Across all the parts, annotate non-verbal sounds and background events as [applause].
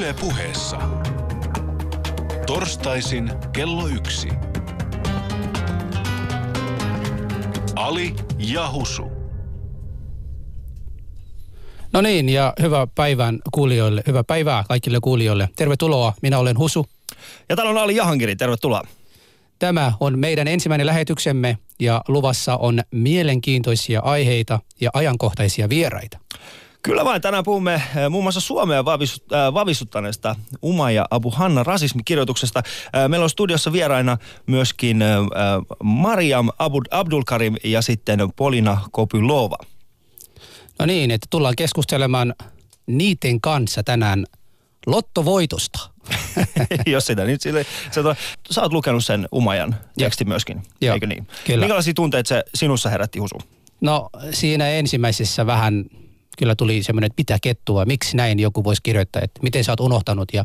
Yle puheessa. Torstaisin kello yksi. Ali ja Husu. No niin, ja hyvää päivän kuulijoille, hyvää päivää kaikille kuulijoille. Tervetuloa, minä olen Husu. Ja täällä on Ali Jahankiri, tervetuloa. Tämä on meidän ensimmäinen lähetyksemme ja luvassa on mielenkiintoisia aiheita ja ajankohtaisia vieraita. Kyllä vain, tänään puhumme eh, muun muassa Suomea äh, vavisuttaneesta Uma ja Abu Hanna rasismikirjoituksesta. Äh, meillä on studiossa vieraina myöskin äh, Mariam Abdulkarim ja sitten Polina Kopylova. No niin, että tullaan keskustelemaan niiden kanssa tänään lottovoitosta. [laughs] Jos sitä nyt sille, sä, sä oot lukenut sen Umajan tekstin myöskin, Joo, eikö niin? kyllä. Minkälaisia tunteita se sinussa herätti, Husu? No siinä ensimmäisessä vähän kyllä tuli semmoinen, että mitä kettua, miksi näin joku voisi kirjoittaa, että miten sä oot unohtanut ja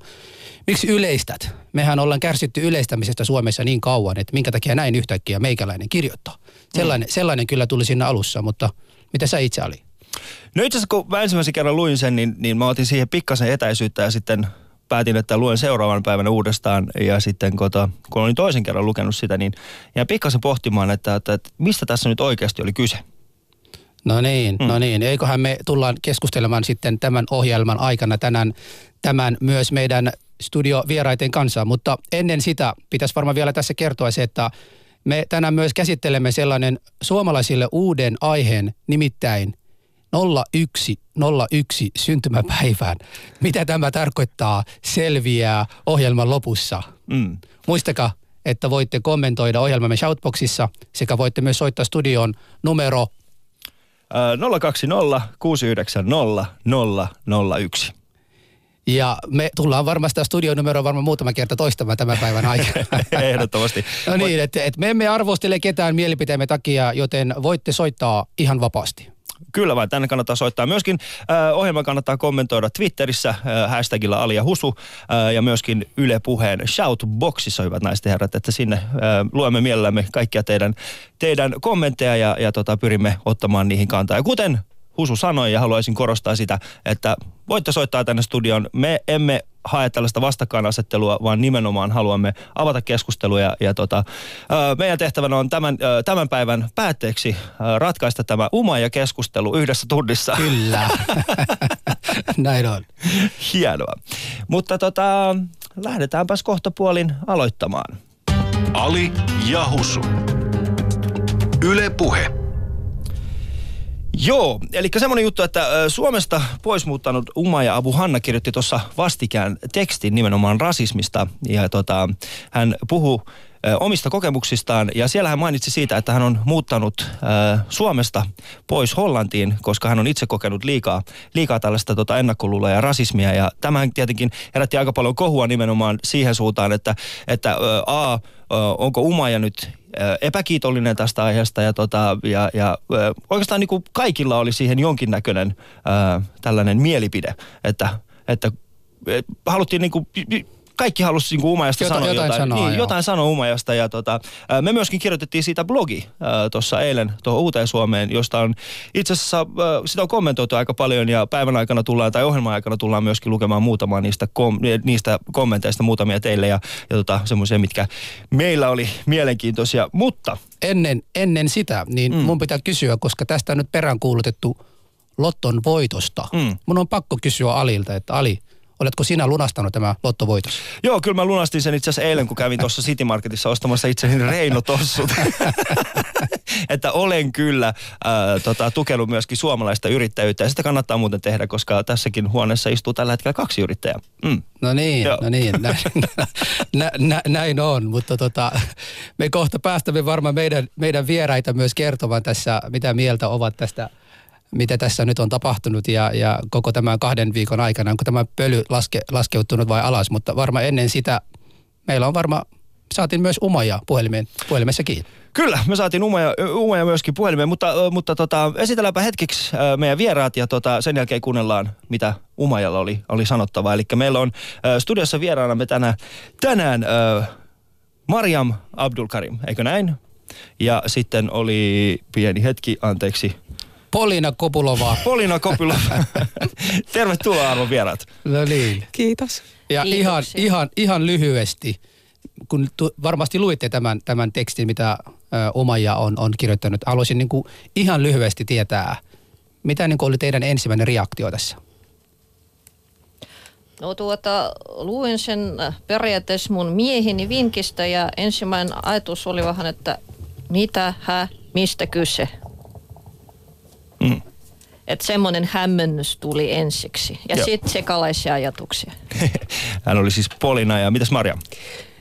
miksi yleistät? Mehän ollaan kärsitty yleistämisestä Suomessa niin kauan, että minkä takia näin yhtäkkiä meikäläinen kirjoittaa. Sellainen, mm. sellainen kyllä tuli siinä alussa, mutta mitä sä itse oli? No itse asiassa kun mä ensimmäisen kerran luin sen, niin, niin mä otin siihen pikkasen etäisyyttä ja sitten päätin, että luen seuraavan päivänä uudestaan. Ja sitten kun, kun olin toisen kerran lukenut sitä, niin jäin pikkasen pohtimaan, että, että, että mistä tässä nyt oikeasti oli kyse. No niin, mm. no niin. Eiköhän me tullaan keskustelemaan sitten tämän ohjelman aikana tänään tämän myös meidän studiovieraiden kanssa. Mutta ennen sitä pitäisi varmaan vielä tässä kertoa se, että me tänään myös käsittelemme sellainen suomalaisille uuden aiheen, nimittäin 0101 syntymäpäivään. Mitä tämä tarkoittaa, selviää ohjelman lopussa. Mm. Muistakaa, että voitte kommentoida ohjelmamme Shoutboxissa sekä voitte myös soittaa studioon numero 020 690 001. Ja me tullaan varmasti studionumero varmaan muutama kerta toistamaan tämän päivän aikana. [laughs] Ehdottomasti. no niin, että et me emme arvostele ketään mielipiteemme takia, joten voitte soittaa ihan vapaasti. Kyllä vain, tänne kannattaa soittaa. Myöskin äh, ohjelma kannattaa kommentoida Twitterissä äh, hashtagilla Alia Husu äh, ja myöskin Yle Puheen Shoutboxissa, hyvät naiset ja herrat, että sinne äh, luemme mielellämme kaikkia teidän, teidän kommentteja ja, ja tota, pyrimme ottamaan niihin kantaa. Ja kuten Husu sanoi ja haluaisin korostaa sitä, että voitte soittaa tänne studioon. Me emme hae tällaista vastakkainasettelua, vaan nimenomaan haluamme avata keskusteluja. Ja tota, meidän tehtävänä on tämän, tämän päivän päätteeksi ratkaista tämä uma ja keskustelu yhdessä tunnissa. Kyllä, [laughs] näin on. Hienoa. Mutta tota, lähdetäänpäs kohta puolin aloittamaan. Ali ja Husu. Yle Puhe. Joo, eli semmoinen juttu, että Suomesta pois muuttanut Uma ja Abu Hanna kirjoitti tuossa vastikään tekstin nimenomaan rasismista. Ja tota, hän puhuu omista kokemuksistaan. Ja siellä hän mainitsi siitä, että hän on muuttanut Suomesta pois Hollantiin, koska hän on itse kokenut liikaa, liikaa tällaista tota, ennakkoluuloa ja rasismia. Ja tämähän tietenkin herätti aika paljon kohua nimenomaan siihen suuntaan, että, että A, onko Umaja nyt epäkiitollinen tästä aiheesta ja, tota, ja, ja oikeastaan niin kuin kaikilla oli siihen jonkinnäköinen ää, tällainen mielipide, että, että haluttiin niin kuin kaikki halusi niin Umajasta Jota, sanoa jotain. Jotain, sanoa, niin, jotain sanoa Umajasta. Ja tota, me myöskin kirjoitettiin siitä blogi tuossa eilen tuohon Uuteen Suomeen, josta on itse asiassa, sitä on kommentoitu aika paljon ja päivän aikana tullaan tai ohjelman aikana tullaan myöskin lukemaan muutamaa niistä, kom, niistä kommenteista muutamia teille ja, ja tota, semmoisia, mitkä meillä oli mielenkiintoisia. Mutta ennen, ennen sitä, niin mm. mun pitää kysyä, koska tästä on nyt peräänkuulutettu Lotton voitosta. Mm. Mun on pakko kysyä Alilta, että Ali, Oletko sinä lunastanut tämä lottovoitos? Joo, kyllä mä lunastin sen itse asiassa eilen, kun kävin tuossa City Marketissa ostamassa itseni Reino tossut. [laughs] että olen kyllä äh, tota, tukenut myöskin suomalaista yrittäjyyttä ja sitä kannattaa muuten tehdä, koska tässäkin huoneessa istuu tällä hetkellä kaksi yrittäjää. Mm. No niin, Joo. no niin, näin, [laughs] nä, nä, näin on, mutta tota, me kohta päästämme varmaan meidän, meidän vieraita myös kertomaan tässä, mitä mieltä ovat tästä – mitä tässä nyt on tapahtunut ja, ja koko tämän kahden viikon aikana, onko tämä pöly laske, laskeutunut vai alas, mutta varmaan ennen sitä meillä on varmaan, saatiin myös umaja puhelimeen, puhelimessa kiinni. Kyllä, me saatiin umaja, umaja myöskin puhelimeen, mutta, mutta tota, esitelläänpä hetkeksi meidän vieraat ja tota, sen jälkeen kuunnellaan, mitä Umajalla oli, oli sanottavaa. Eli meillä on studiossa vieraana me tänään, tänään äh, Mariam Abdulkarim, eikö näin? Ja sitten oli pieni hetki, anteeksi, Polina Kopulova. [laughs] Polina Kopulova. [laughs] Tervetuloa arvon vieraat. No niin. Kiitos. Ja ihan, ihan, ihan lyhyesti, kun tu, varmasti luitte tämän, tämän tekstin, mitä ö, Omaja on, on kirjoittanut. Haluaisin niin kuin ihan lyhyesti tietää, mitä niin kuin oli teidän ensimmäinen reaktio tässä? No tuota, luin sen periaatteessa mun miehini vinkistä ja ensimmäinen ajatus oli vähän, että mitä, hä, mistä kyse. Että semmoinen hämmennys tuli ensiksi ja sitten sekalaisia ajatuksia. [laughs] Hän oli siis Polina ja mitäs Marja?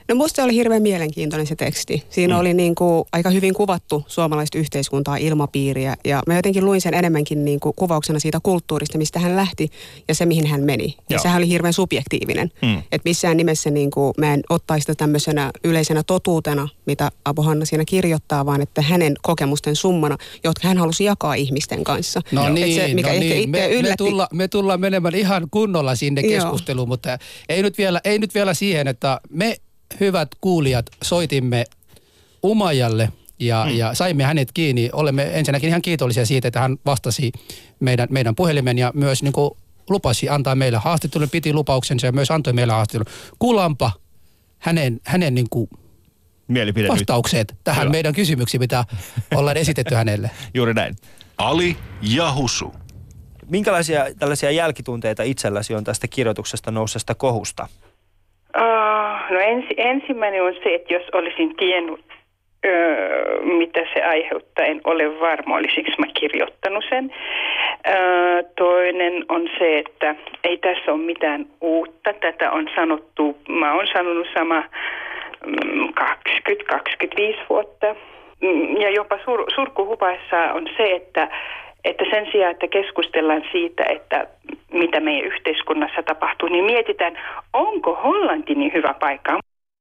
No musta oli hirveän mielenkiintoinen se teksti. Siinä mm. oli niin kuin aika hyvin kuvattu suomalaista yhteiskuntaa, ilmapiiriä ja mä jotenkin luin sen enemmänkin niin kuin kuvauksena siitä kulttuurista, mistä hän lähti ja se mihin hän meni. Ja sehän oli hirveän subjektiivinen. Mm. Että missään nimessä niin kuin mä en ottaisi sitä tämmöisenä yleisenä totuutena, mitä Abu Hanna siinä kirjoittaa, vaan että hänen kokemusten summana, jotka hän halusi jakaa ihmisten kanssa. No niin, se, mikä no niin. Me, me, tulla, me tullaan menemään ihan kunnolla sinne keskusteluun, Joo. mutta ei nyt, vielä, ei nyt vielä siihen, että me hyvät kuulijat, soitimme Umajalle ja, mm. ja saimme hänet kiinni. Olemme ensinnäkin ihan kiitollisia siitä, että hän vastasi meidän, meidän puhelimen ja myös niin kuin lupasi antaa meille haastattelun, piti lupauksensa ja myös antoi meille haastattelun. Kuulampa hänen, hänen niin kuin Mielipide vastaukset nyt. tähän Hyvä. meidän kysymyksiin, mitä ollaan esitetty hänelle. [laughs] Juuri näin. Ali ja Husu. Minkälaisia tällaisia jälkitunteita itselläsi on tästä kirjoituksesta nousesta kohusta? Uh, no ensi, ensimmäinen on se, että jos olisin tiennyt, öö, mitä se aiheuttaa, en ole varma, olisinko mä kirjoittanut sen. Öö, toinen on se, että ei tässä ole mitään uutta. Tätä on sanottu, mä oon sanonut sama 20-25 mm, vuotta. Mm, ja jopa sur, surkuhupaissa on se, että että sen sijaan, että keskustellaan siitä, että mitä meidän yhteiskunnassa tapahtuu, niin mietitään, onko Hollanti niin hyvä paikka.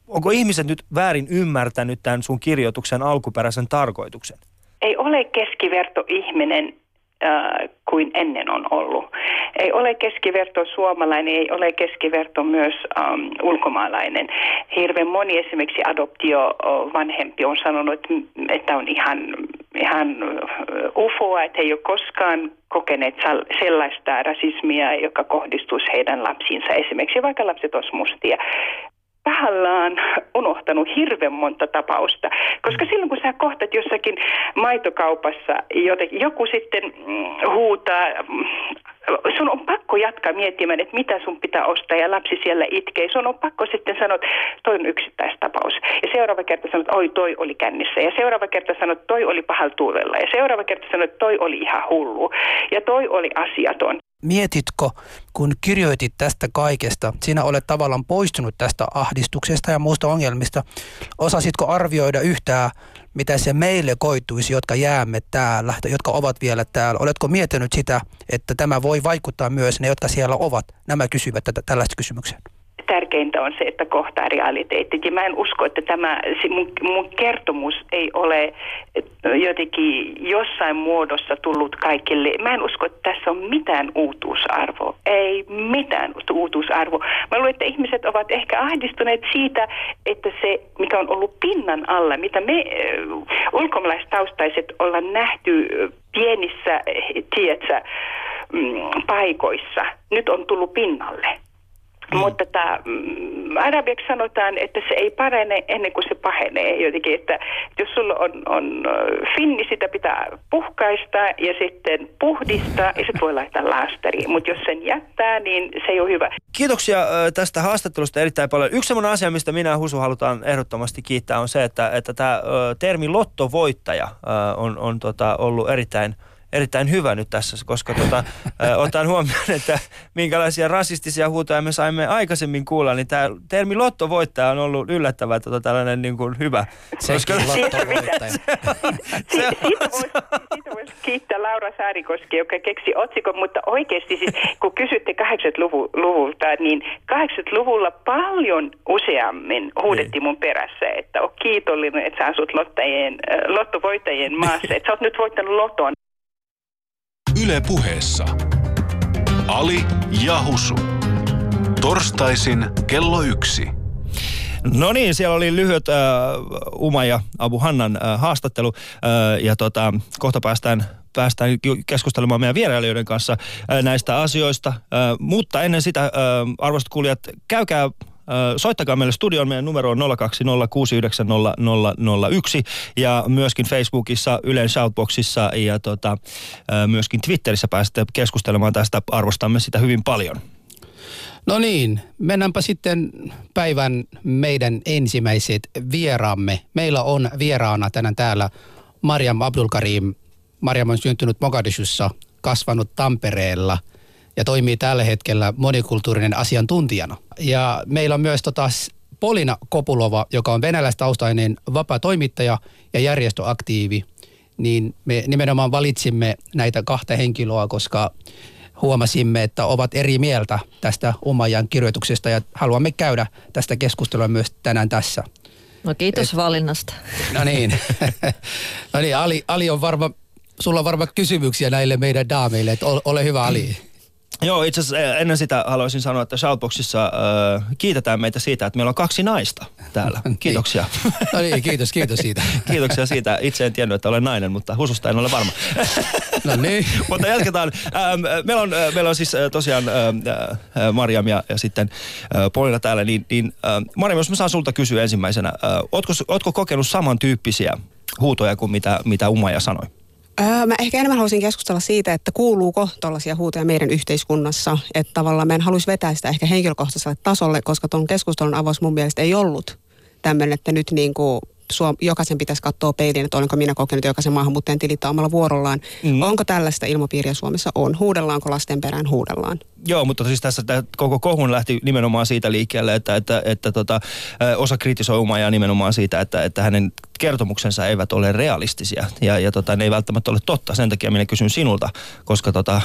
Onko ihmiset nyt väärin ymmärtänyt tämän sun kirjoituksen alkuperäisen tarkoituksen? Ei ole keskiverto ihminen kuin ennen on ollut. Ei ole keskiverto suomalainen, ei ole keskiverto myös ähm, ulkomaalainen. Hirveän moni esimerkiksi adoptiovanhempi on sanonut, että on ihan, ihan ufoa, että he ei ole koskaan kokeneet sellaista rasismia, joka kohdistuisi heidän lapsiinsa. Esimerkiksi vaikka lapset olisivat mustia tahallaan unohtanut hirveän monta tapausta. Koska silloin kun sä kohtat jossakin maitokaupassa, joku sitten mm, huutaa, mm, sun on pakko jatkaa miettimään, että mitä sun pitää ostaa ja lapsi siellä itkee. Sun on pakko sitten sanoa, että toi on yksittäistapaus. Ja seuraava kerta sanot, oi toi oli kännissä. Ja seuraava kerta sanot, toi oli pahalla tuulella. Ja seuraava kerta sanot, toi oli ihan hullu. Ja toi oli asiaton mietitko, kun kirjoitit tästä kaikesta, sinä olet tavallaan poistunut tästä ahdistuksesta ja muusta ongelmista, osasitko arvioida yhtään, mitä se meille koituisi, jotka jäämme täällä, jotka ovat vielä täällä? Oletko miettinyt sitä, että tämä voi vaikuttaa myös ne, jotka siellä ovat? Nämä kysyvät tätä, tällaista kysymyksiä tärkeintä on se, että kohtaa realiteetit. Ja mä en usko, että tämä mun, mun kertomus ei ole jotenkin jossain muodossa tullut kaikille. Mä en usko, että tässä on mitään uutuusarvoa. Ei mitään uutuusarvoa. Mä luulen, että ihmiset ovat ehkä ahdistuneet siitä, että se, mikä on ollut pinnan alla, mitä me ulkomaalaistaustaiset ollaan nähty pienissä, tietsä, mm, paikoissa, nyt on tullut pinnalle. Mm. Mutta tämä, mm, arabiaksi sanotaan, että se ei parane ennen kuin se pahenee jotenkin, että jos sulla on, on finni, sitä pitää puhkaista ja sitten puhdistaa ja sitten voi laittaa laastari. Mutta jos sen jättää, niin se ei ole hyvä. Kiitoksia tästä haastattelusta erittäin paljon. Yksi sellainen asia, mistä minä ja Husu halutaan ehdottomasti kiittää, on se, että, että tämä termi lottovoittaja on, on tota, ollut erittäin – erittäin hyvä nyt tässä, koska tota, otan huomioon, että minkälaisia rasistisia huutoja me saimme aikaisemmin kuulla, niin tämä termi lottovoittaja on ollut yllättävä tota, tällainen niin kuin hyvä. Koska... lottovoittaja. [laughs] Siitä voisi kiittää Laura Saarikoski, joka keksi otsikon, mutta oikeasti siis, kun kysytte 80-luvulta, niin 80-luvulla paljon useammin huudettiin niin. mun perässä, että on kiitollinen, että sä asut lottajien, lottovoittajien maassa, että sä oot nyt voittanut loton. Yle puheessa. Ali Jahusu. Torstaisin kello yksi. No niin, siellä oli lyhyt äh, Uma ja Abu Hannan äh, haastattelu äh, ja tota, kohta päästään päästään keskustelemaan meidän vierailijoiden kanssa näistä asioista. Mutta ennen sitä, arvoisat kuulijat, käykää soittakaa meille studioon. Meidän numero on 020690001 ja myöskin Facebookissa, Ylen Shoutboxissa ja tota, myöskin Twitterissä pääsette keskustelemaan tästä. Arvostamme sitä hyvin paljon. No niin, mennäänpä sitten päivän meidän ensimmäiset vieraamme. Meillä on vieraana tänään täällä Mariam Abdulkarim. Mariam on syntynyt Mogadishussa, kasvanut Tampereella ja toimii tällä hetkellä monikulttuurinen asiantuntijana. Ja meillä on myös tota Polina Kopulova, joka on venäläistaustainen vapaa toimittaja ja järjestöaktiivi. Niin me nimenomaan valitsimme näitä kahta henkilöä, koska huomasimme, että ovat eri mieltä tästä omajan kirjoituksesta ja haluamme käydä tästä keskustelua myös tänään tässä. No kiitos Et, valinnasta. No niin. [laughs] no niin, Ali, Ali on varma, sulla on varmaan kysymyksiä näille meidän daameille, että ole hyvä Ali. Joo, itse asiassa ennen sitä haluaisin sanoa, että Shoutboxissa äh, kiitetään meitä siitä, että meillä on kaksi naista täällä. [laughs] Niin. Kiitoksia. no niin, kiitos, kiitos siitä. [laughs] Kiitoksia siitä. Itse en tiennyt, että olen nainen, mutta hususta en ole varma. no niin. [laughs] mutta jatketaan. Ähm, meillä, on, meillä on siis tosiaan äh, Mariam ja, ja sitten äh, Polina täällä. Niin, niin, äh, Mariam, jos mä saan sulta kysyä ensimmäisenä. Äh, ootko, ootko kokenut samantyyppisiä huutoja kuin mitä, mitä Umaja sanoi? Öö, mä ehkä enemmän haluaisin keskustella siitä, että kuuluuko tuollaisia huutoja meidän yhteiskunnassa. Että tavallaan mä en haluaisi vetää sitä ehkä henkilökohtaiselle tasolle, koska tuon keskustelun avaus mun mielestä ei ollut tämmöinen, että nyt niin kuin Suom- jokaisen pitäisi katsoa peiliin, että olenko minä kokenut jokaisen maahanmuuttajan tilittää omalla vuorollaan. Mm. Onko tällaista ilmapiiriä Suomessa? On. Huudellaanko lasten perään? Huudellaan. Joo, mutta siis tässä tämä koko kohun lähti nimenomaan siitä liikkeelle, että, että, että tota, osa kritisoi Umajaa nimenomaan siitä, että, että hänen kertomuksensa eivät ole realistisia ja, ja tota, ne ei välttämättä ole totta. Sen takia minä kysyn sinulta, koska tota,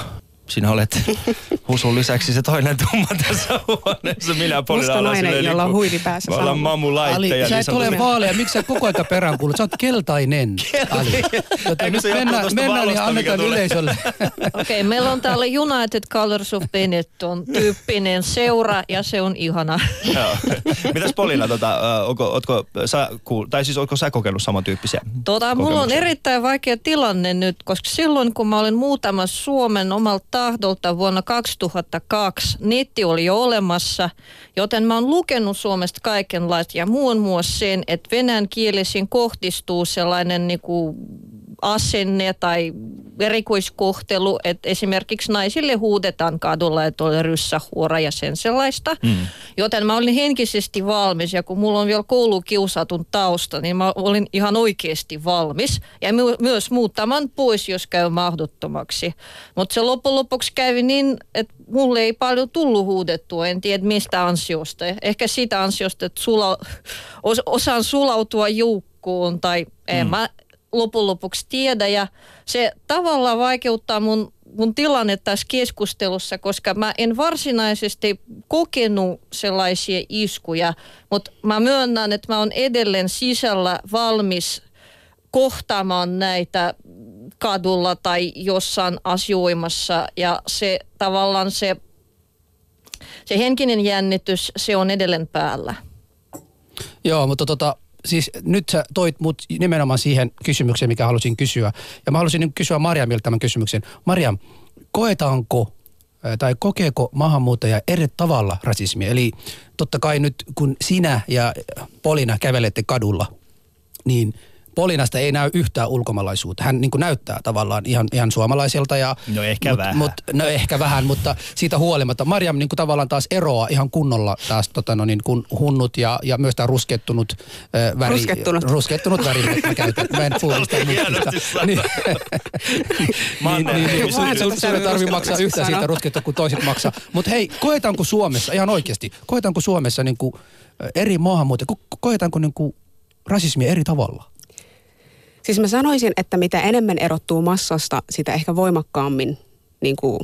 sinä olet [laughs] Husun lisäksi se toinen tumma tässä huoneessa. Minä Polina Musta nainen, jolla on huivi päässä. Me ollaan mamu laitteja. Ali, sä et niin ole vaalea. Miksi sä koko ajan peräänkuulut? Sä oot keltainen. [laughs] Ali. Joten nyt mennään, mennään ja annetaan yleisölle. [laughs] Okei, okay, meillä on täällä United Colors of Benetton tyyppinen seura ja se on ihana. Mitäs Polina, tota, onko, ootko, sä, tai siis ootko sä kokenut samantyyppisiä tota, Mulla on erittäin vaikea tilanne nyt, koska silloin kun mä olin muutama Suomen omalta tahdolta vuonna 2002. Netti oli jo olemassa, joten mä oon lukenut Suomesta kaikenlaista ja muun muassa sen, että venäjän kielisiin kohdistuu sellainen niin kuin asenne tai erikoiskohtelu, että esimerkiksi naisille huudetaan kadulla, että ole ryssähuora ja sen sellaista. Mm. Joten mä olin henkisesti valmis ja kun mulla on vielä koulukiusatun tausta, niin mä olin ihan oikeasti valmis. Ja my- myös muuttamaan pois, jos käy mahdottomaksi. Mutta se loppujen lopuksi kävi niin, että mulle ei paljon tullut huudettua, en tiedä mistä ansiosta. Ehkä siitä ansiosta, että sula, os, osaan sulautua joukkoon tai en mm. mä lopun lopuksi tiedä ja se tavallaan vaikeuttaa mun, mun tilanne tässä keskustelussa, koska mä en varsinaisesti kokenut sellaisia iskuja, mutta mä myönnän, että mä oon edelleen sisällä valmis kohtaamaan näitä kadulla tai jossain asioimassa ja se tavallaan se, se henkinen jännitys, se on edelleen päällä. Joo, mutta tota, siis nyt sä toit mut nimenomaan siihen kysymykseen, mikä halusin kysyä. Ja mä halusin kysyä Mariamilta tämän kysymyksen. Mariam, koetaanko tai kokeeko maahanmuuttaja eri tavalla rasismia? Eli totta kai nyt kun sinä ja Polina kävelette kadulla, niin – Polinasta ei näy yhtään ulkomaalaisuutta. Hän niin kuin näyttää tavallaan ihan, ihan suomalaiselta. Ja, no ehkä mut, vähän. Mut, no ehkä vähän, mutta siitä huolimatta. Mariam niin kuin tavallaan taas eroaa ihan kunnolla taas tota, no niin, kun hunnut ja, ja myös tämä ruskettunut äh, väri. Ruskettunut. Ruskettunut väri, mä käytän. Mä en [laughs] puolista [laughs] niin, niin, niin, niin, niin, sun, sun ei tarvitse maksaa yhtä siitä ruskettua kuin toiset maksaa. Mutta hei, koetaanko Suomessa, ihan oikeasti, koetaanko Suomessa niin kuin, eri maahanmuuttajia, ko- koetaanko niin kuin, rasismia eri tavalla? Siis mä sanoisin, että mitä enemmän erottuu massasta, sitä ehkä voimakkaammin niin kuin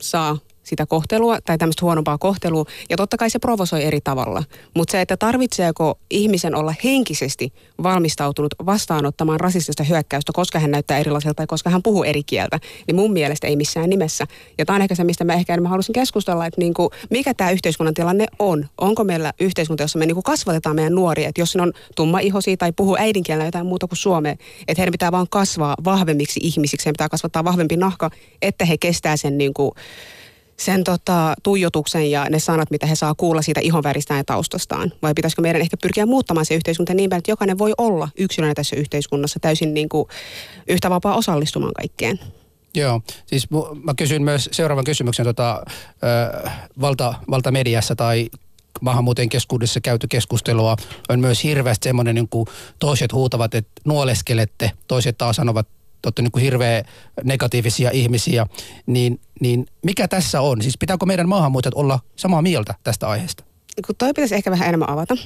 saa sitä kohtelua tai tämmöistä huonompaa kohtelua. Ja totta kai se provosoi eri tavalla. Mutta se, että tarvitseeko ihmisen olla henkisesti valmistautunut vastaanottamaan rasistista hyökkäystä, koska hän näyttää erilaiselta tai koska hän puhuu eri kieltä, niin mun mielestä ei missään nimessä. Ja tämä on ehkä se, mistä mä ehkä enemmän haluaisin keskustella, että niinku, mikä tämä yhteiskunnan tilanne on. Onko meillä yhteiskunta, jossa me niinku kasvatetaan meidän nuoria, että jos ne on tumma ihosi tai puhuu äidinkielellä jotain muuta kuin suomea, että heidän pitää vaan kasvaa vahvemmiksi ihmisiksi, heidän pitää kasvattaa vahvempi nahka, että he kestää sen niinku, sen tota, tuijotuksen ja ne sanat, mitä he saa kuulla siitä ihonväristään ja taustastaan? Vai pitäisikö meidän ehkä pyrkiä muuttamaan se yhteiskunta niin päin, että jokainen voi olla yksilönä tässä yhteiskunnassa täysin niin kuin, yhtä vapaa osallistumaan kaikkeen? Joo, siis mä kysyn myös seuraavan kysymyksen tota, ö, valta, valtamediassa tai maahanmuuttajien keskuudessa käyty keskustelua on myös hirveästi semmoinen, niin kuin toiset huutavat, että nuoleskelette, toiset taas sanovat, te olette niin kuin hirveän negatiivisia ihmisiä, niin, niin mikä tässä on? Siis pitääkö meidän maahanmuuttajat olla samaa mieltä tästä aiheesta? Kun toi pitäisi ehkä vähän enemmän avata.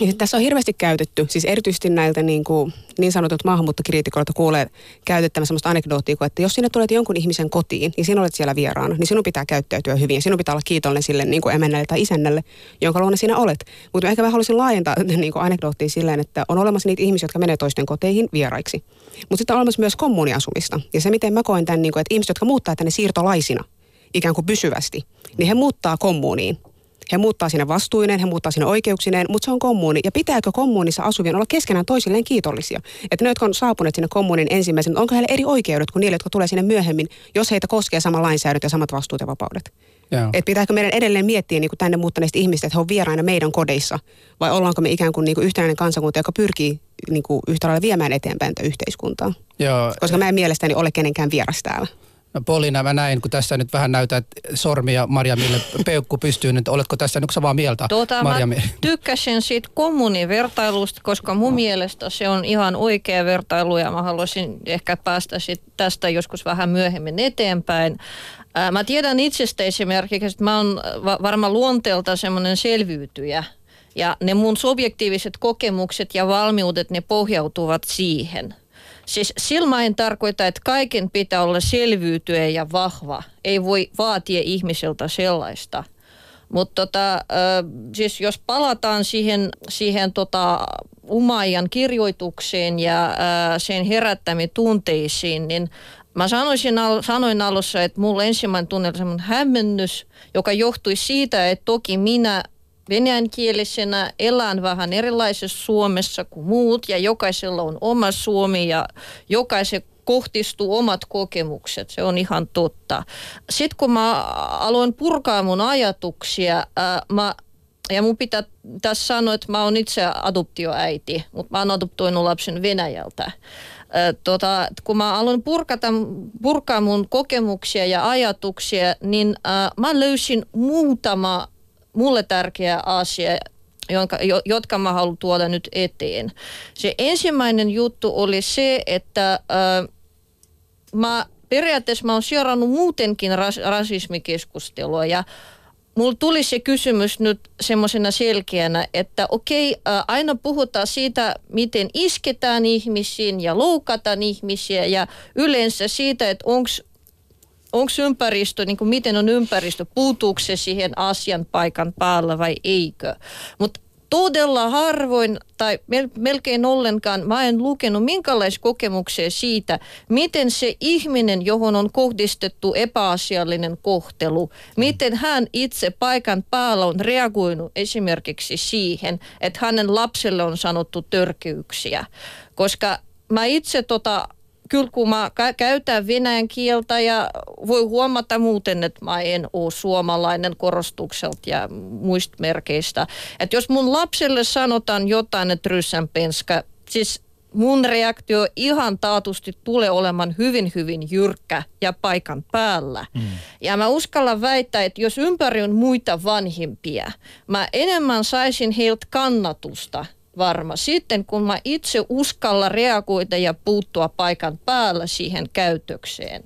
Niin tässä on hirveästi käytetty, siis erityisesti näiltä niin, kuin, niin sanotut maahanmuuttokriitikoilta kuulee käytettävän sellaista anekdoottia, että jos sinne tulet jonkun ihmisen kotiin, niin sinä olet siellä vieraana, niin sinun pitää käyttäytyä hyvin ja sinun pitää olla kiitollinen sille niin kuin emännälle tai isännälle, jonka luona sinä olet. Mutta ehkä mä haluaisin laajentaa [laughs] niin kuin anekdoottia silleen, että on olemassa niitä ihmisiä, jotka menee toisten koteihin vieraiksi. Mutta sitten on olemassa myös kommuniasumista. Ja se, miten mä koen tämän, niin kuin, että ihmiset, jotka muuttaa tänne siirtolaisina, ikään kuin pysyvästi, niin he muuttaa kommuuniin he muuttaa sinne vastuinen, he muuttaa sinne oikeuksineen, mutta se on kommuuni. Ja pitääkö kommuunissa asuvien olla keskenään toisilleen kiitollisia? Että ne, jotka on saapuneet sinne kommunin ensimmäisen, onko heillä eri oikeudet kuin niille, jotka tulee sinne myöhemmin, jos heitä koskee sama lainsäädäntö ja samat vastuut ja vapaudet? Että pitääkö meidän edelleen miettiä niin kuin tänne muuttaneista ihmistä, että he on vieraina meidän kodeissa, vai ollaanko me ikään kuin, niin kuin yhtenäinen kansakunta, joka pyrkii niin kuin yhtä lailla viemään eteenpäin tätä yhteiskuntaa? Joo. Koska mä en mielestäni ole kenenkään vieras täällä. No Polina, mä näin, kun tässä nyt vähän näytät sormia Marjamille peukku pystyy, niin oletko tässä nyt samaa mieltä, tuota, Marjami? Mä tykkäsin siitä kommunivertailusta, koska mun mielestä se on ihan oikea vertailu ja mä haluaisin ehkä päästä sit tästä joskus vähän myöhemmin eteenpäin. Mä tiedän itsestä esimerkiksi, että mä oon varmaan luonteelta semmoinen selviytyjä. Ja ne mun subjektiiviset kokemukset ja valmiudet, ne pohjautuvat siihen – Siis silmä en tarkoita, että kaiken pitää olla selvyytyä ja vahva. Ei voi vaatia ihmiseltä sellaista. Mutta tota, siis jos palataan siihen, siihen tota Umajan kirjoitukseen ja sen herättämiin tunteisiin, niin Mä sanoisin, sanoin alussa, että mulla ensimmäinen tunne oli semmoinen hämmennys, joka johtui siitä, että toki minä venäjänkielisenä elän vähän erilaisessa Suomessa kuin muut ja jokaisella on oma Suomi ja jokaisen kohtistuu omat kokemukset, se on ihan totta. Sitten kun mä aloin purkaa mun ajatuksia, ää, mä ja mun pitää tässä sanoa, että mä oon itse adoptioäiti, mutta mä oon adoptoinut lapsen Venäjältä. Tota, kun mä aloin purkata, purkaa mun kokemuksia ja ajatuksia, niin äh, mä löysin muutama mulle tärkeä asia, jonka, jotka mä haluan tuoda nyt eteen. Se ensimmäinen juttu oli se, että äh, mä periaatteessa mä oon seurannut muutenkin ras, rasismikeskustelua ja mulla tuli se kysymys nyt semmoisena selkeänä, että okei, aina puhutaan siitä, miten isketään ihmisiin ja loukataan ihmisiä ja yleensä siitä, että onko onko ympäristö, niin kuin miten on ympäristö, puutuuko se siihen asian paikan päällä vai eikö. Mutta todella harvoin tai melkein ollenkaan mä en lukenut minkälaisia kokemuksia siitä, miten se ihminen, johon on kohdistettu epäasiallinen kohtelu, miten hän itse paikan päällä on reagoinut esimerkiksi siihen, että hänen lapselle on sanottu törkeyksiä. Koska mä itse tota kyllä kun mä käytän venäjän kieltä ja voi huomata muuten, että mä en ole suomalainen korostukselta ja muista merkeistä. Että jos mun lapselle sanotaan jotain, että penska, siis mun reaktio ihan taatusti tulee olemaan hyvin, hyvin jyrkkä ja paikan päällä. Mm. Ja mä uskallan väittää, että jos ympäri on muita vanhimpia, mä enemmän saisin heiltä kannatusta – varma. Sitten kun mä itse uskalla reagoida ja puuttua paikan päällä siihen käytökseen.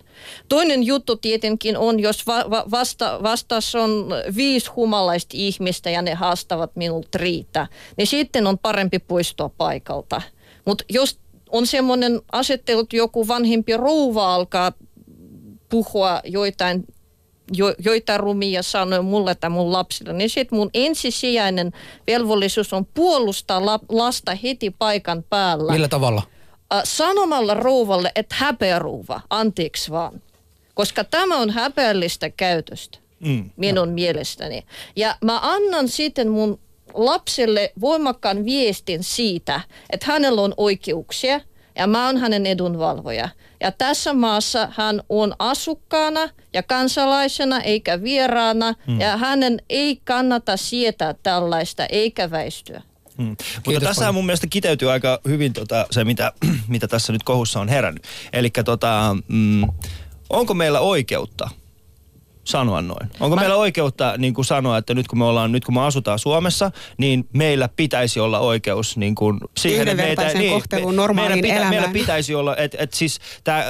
Toinen juttu tietenkin on, jos va- va- vasta, vastassa on viisi humalaista ihmistä ja ne haastavat minulta riitä, niin sitten on parempi poistua paikalta. Mutta jos on semmoinen asettelu, että joku vanhempi rouva alkaa puhua joitain jo, joita rumia sanoja mulle tai mun lapsille, niin sitten mun ensisijainen velvollisuus on puolustaa la, lasta heti paikan päällä. Millä tavalla? Äh, sanomalla rouvalle, että häpeä rouva, anteeksi vaan. Koska tämä on häpeällistä käytöstä mm. minun no. mielestäni. Ja mä annan sitten mun lapselle voimakkaan viestin siitä, että hänellä on oikeuksia ja mä oon hänen edunvalvoja. Ja tässä maassa hän on asukkaana ja kansalaisena eikä vieraana mm. ja hänen ei kannata sietää tällaista eikä väistyä. Hmm. Mutta tässä mun mielestä kiteytyy aika hyvin tota, se, mitä, [clears throat] mitä tässä nyt kohussa on herännyt. Eli tota, mm, onko meillä oikeutta sanoa noin? Onko Mä... meillä oikeutta niin kuin sanoa, että nyt kun me ollaan, nyt kun me asutaan Suomessa, niin meillä pitäisi olla oikeus niin kuin siihen, että meitä, niin, normaaliin meillä, pitä, meillä pitäisi olla, että, että siis tää, äh,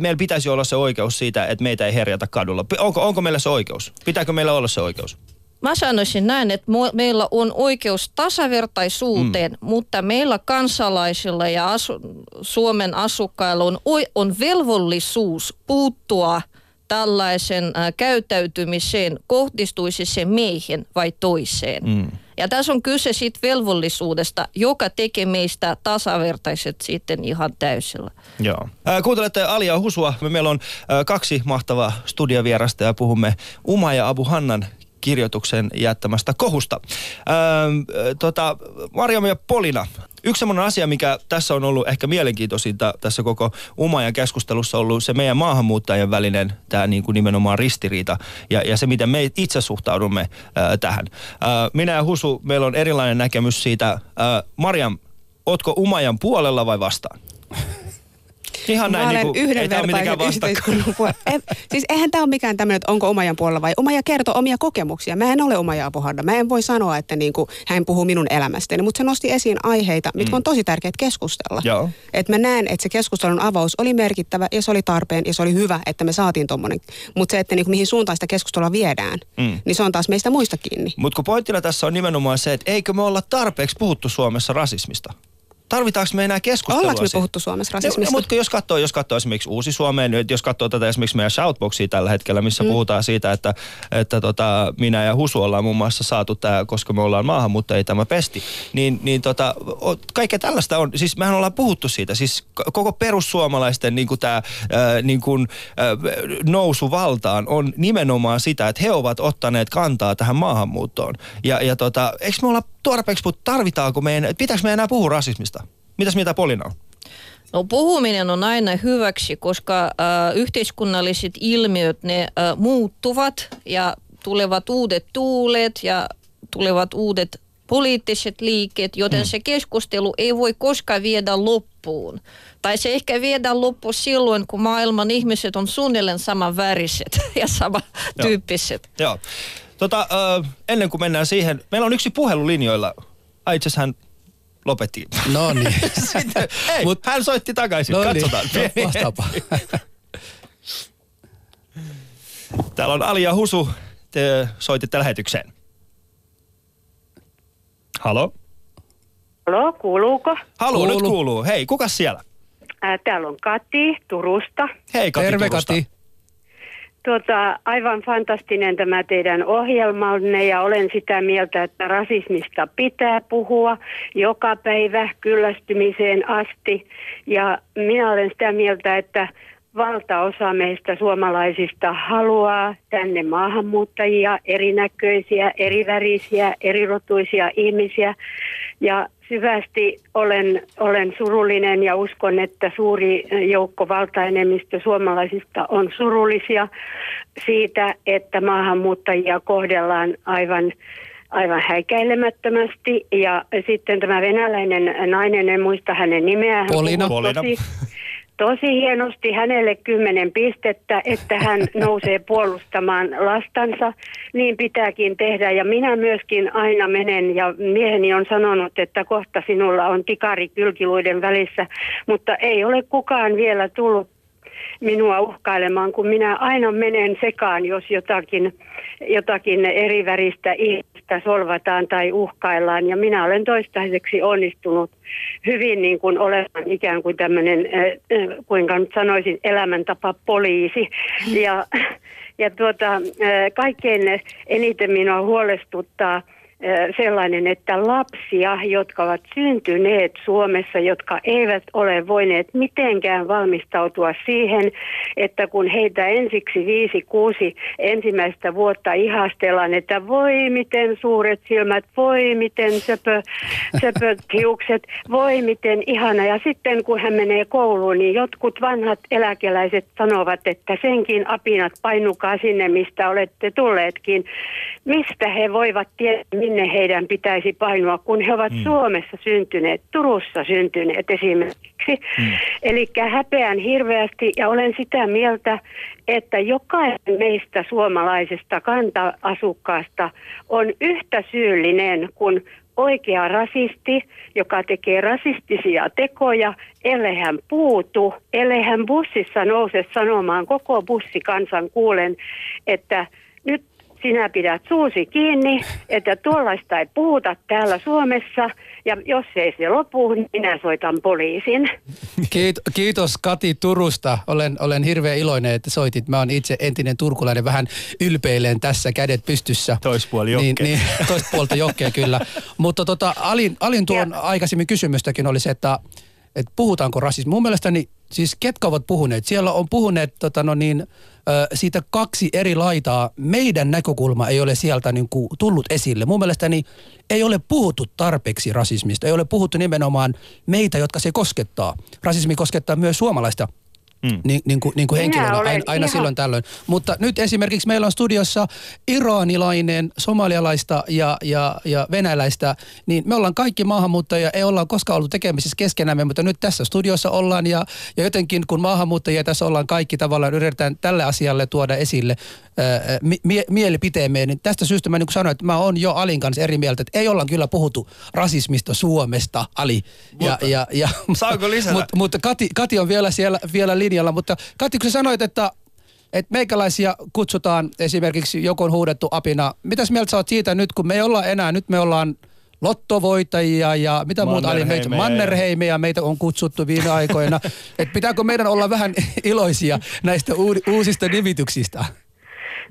meillä pitäisi olla se oikeus siitä, että meitä ei herjata kadulla. Onko, onko meillä se oikeus? Pitääkö meillä olla se oikeus? Mä sanoisin näin, että meillä on oikeus tasavertaisuuteen, mm. mutta meillä kansalaisilla ja asu- Suomen asukkailla on, on velvollisuus puuttua tällaisen äh, käyttäytymiseen, kohdistuisi se meihin vai toiseen. Mm. Ja tässä on kyse siitä velvollisuudesta, joka tekee meistä tasavertaiset sitten ihan täysillä. Joo. Äh, kuuntelette Alia Husua. Meillä on äh, kaksi mahtavaa studiovierasta ja puhumme Uma ja Abu Hannan kirjoituksen jättämästä kohusta. Öö, tota, Marjam ja Polina, yksi semmoinen asia, mikä tässä on ollut ehkä mielenkiintoisinta tässä koko Umajan keskustelussa ollut se meidän maahanmuuttajien välinen tämä niin kuin nimenomaan ristiriita ja, ja se, miten me itse suhtaudumme ää, tähän. Ää, minä ja Husu, meillä on erilainen näkemys siitä. Ää, Marjam, ootko Umajan puolella vai vastaan? Ihan näin, niin kuin, ei tämä mitenkään siis eihän tämä ole mikään tämmöinen, että onko omajan puolella vai omaja kertoo omia kokemuksia. Mä en ole omaja apuhadda. Mä en voi sanoa, että niin kuin, hän puhuu minun elämästäni, mutta se nosti esiin aiheita, mitkä mm. on tosi tärkeät keskustella. Joo. Et mä näen, että se keskustelun avaus oli merkittävä ja se oli tarpeen ja se oli hyvä, että me saatiin tuommoinen. Mutta se, että niin kuin, mihin suuntaan sitä keskustelua viedään, mm. niin se on taas meistä muista kiinni. Mutta kun pointtina tässä on nimenomaan se, että eikö me olla tarpeeksi puhuttu Suomessa rasismista? Tarvitaanko me enää keskustelua? Ollaanko me puhuttu Suomessa rasismista? No, mutta jos katsoo, jos katsoo esimerkiksi Uusi Suomeen, jos katsoo tätä esimerkiksi meidän shoutboxia tällä hetkellä, missä mm. puhutaan siitä, että, että tota, minä ja Husu ollaan muun muassa saatu tämä, koska me ollaan maahanmuuttajia tämä pesti, niin, niin tota, kaikkea tällaista on, siis mehän ollaan puhuttu siitä, siis koko perussuomalaisten niin tämä, äh, niin kuin, äh, nousu valtaan on nimenomaan sitä, että he ovat ottaneet kantaa tähän maahanmuuttoon. Ja, ja tota, eikö me olla tarpeeksi, mutta tarvitaanko meidän, pitääkö me enää puhua rasismista? Mitäs mitä Polina on? No puhuminen on aina hyväksi, koska äh, yhteiskunnalliset ilmiöt ne äh, muuttuvat ja tulevat uudet tuulet ja tulevat uudet poliittiset liikkeet, joten mm. se keskustelu ei voi koskaan viedä loppuun. Tai se ehkä viedään loppuun silloin, kun maailman ihmiset on suunnilleen saman väriset [laughs] ja sama tyyppiset. Joo. Tota, äh, ennen kuin mennään siihen, meillä on yksi puhelu linjoilla. itse asiassa hän lopetti. No niin. [laughs] Sitten, ei, Mut, hän soitti takaisin, no katsotaan. Niin. No, [laughs] Täällä on Ali ja Husu, te soititte lähetykseen. Halo? Halo, kuuluuko? Halo, Kuulu. nyt kuuluu. Hei, kuka siellä? Ää, täällä on Kati Turusta. Hei Kati Terve Turusta. Kati. Tuota, aivan fantastinen tämä teidän ohjelmanne ja olen sitä mieltä, että rasismista pitää puhua joka päivä kyllästymiseen asti. Ja minä olen sitä mieltä, että valtaosa meistä suomalaisista haluaa tänne maahanmuuttajia, erinäköisiä, erivärisiä, erirotuisia ihmisiä. Ja syvästi olen, olen surullinen ja uskon, että suuri joukko valtaenemmistö suomalaisista on surullisia siitä, että maahanmuuttajia kohdellaan aivan aivan häikäilemättömästi. Ja sitten tämä venäläinen nainen, en muista hänen nimeään. Polina. Tosi, [laughs] tosi hienosti hänelle kymmenen pistettä, että hän [laughs] nousee puolustamaan lastansa. Niin pitääkin tehdä ja minä myöskin aina menen ja mieheni on sanonut, että kohta sinulla on tikari kylkiluiden välissä, mutta ei ole kukaan vielä tullut minua uhkailemaan, kun minä aina menen sekaan, jos jotakin, jotakin eriväristä ihmistä solvataan tai uhkaillaan. Ja minä olen toistaiseksi onnistunut hyvin niin kuin olemaan ikään kuin tämmöinen, äh, kuinka nyt sanoisin, elämäntapa poliisi. Ja, Ja tuota, äh, kaikkein eniten minua huolestuttaa – sellainen, että lapsia, jotka ovat syntyneet Suomessa, jotka eivät ole voineet mitenkään valmistautua siihen, että kun heitä ensiksi viisi, kuusi ensimmäistä vuotta ihastellaan, että voi miten suuret silmät, voi miten söpö, söpöt [laughs] hiukset, voi miten ihana. Ja sitten kun hän menee kouluun, niin jotkut vanhat eläkeläiset sanovat, että senkin apinat painukaa sinne, mistä olette tulleetkin. Mistä he voivat tietää, minne heidän pitäisi painua, kun he ovat mm. Suomessa syntyneet, Turussa syntyneet esimerkiksi. Mm. Eli häpeän hirveästi ja olen sitä mieltä, että jokainen meistä suomalaisesta kanta-asukkaasta on yhtä syyllinen kuin oikea rasisti, joka tekee rasistisia tekoja, ellei hän puutu, ellei hän bussissa nouse sanomaan koko bussikansan kuulen, että sinä pidät suusi kiinni, että tuollaista ei puhuta täällä Suomessa ja jos ei se lopu, niin minä soitan poliisin. Kiitos Kati Turusta. Olen, olen hirveän iloinen, että soitit. Mä oon itse entinen turkulainen, vähän ylpeilen tässä kädet pystyssä. Toispuoli jokkeen. Niin, niin, toispuolta jokkeen kyllä. [laughs] Mutta tota, Alin, Alin tuon ja. aikaisemmin kysymystäkin oli se, että, että puhutaanko rasismi. Mun mielestäni siis ketkä ovat puhuneet? Siellä on puhuneet tota no niin, siitä kaksi eri laitaa. Meidän näkökulma ei ole sieltä niin kuin tullut esille. Mun mielestäni ei ole puhuttu tarpeeksi rasismista. Ei ole puhuttu nimenomaan meitä, jotka se koskettaa. Rasismi koskettaa myös suomalaista Mm. Niin, niin kuin, niin kuin henkilönä aina, aina ihan... silloin tällöin. Mutta nyt esimerkiksi meillä on studiossa iranilainen, somalialaista ja, ja, ja venäläistä, niin me ollaan kaikki maahanmuuttajia, ei olla koskaan ollut tekemisissä keskenämme, mutta nyt tässä studiossa ollaan ja, ja jotenkin kun maahanmuuttajia tässä ollaan kaikki tavallaan yritetään tälle asialle tuoda esille ää, mie- mielipiteemme, niin tästä syystä mä niin kuin sanoin, että mä oon jo Alin kanssa eri mieltä, että ei olla kyllä puhuttu rasismista Suomesta, Ali. Ja, mutta, ja, ja, saanko lisätä? [laughs] Mutta, mutta Kati, Kati on vielä siellä vielä linjalla, mutta Kati, kun sä sanoit, että että meikäläisiä kutsutaan esimerkiksi joku on huudettu apina. Mitäs mieltä sä oot siitä nyt, kun me ei olla enää, nyt me ollaan lottovoittajia ja mitä muuta oli meitä, Mannerheimia meitä on kutsuttu viime aikoina. [laughs] että pitääkö meidän olla vähän iloisia näistä uusista nimityksistä?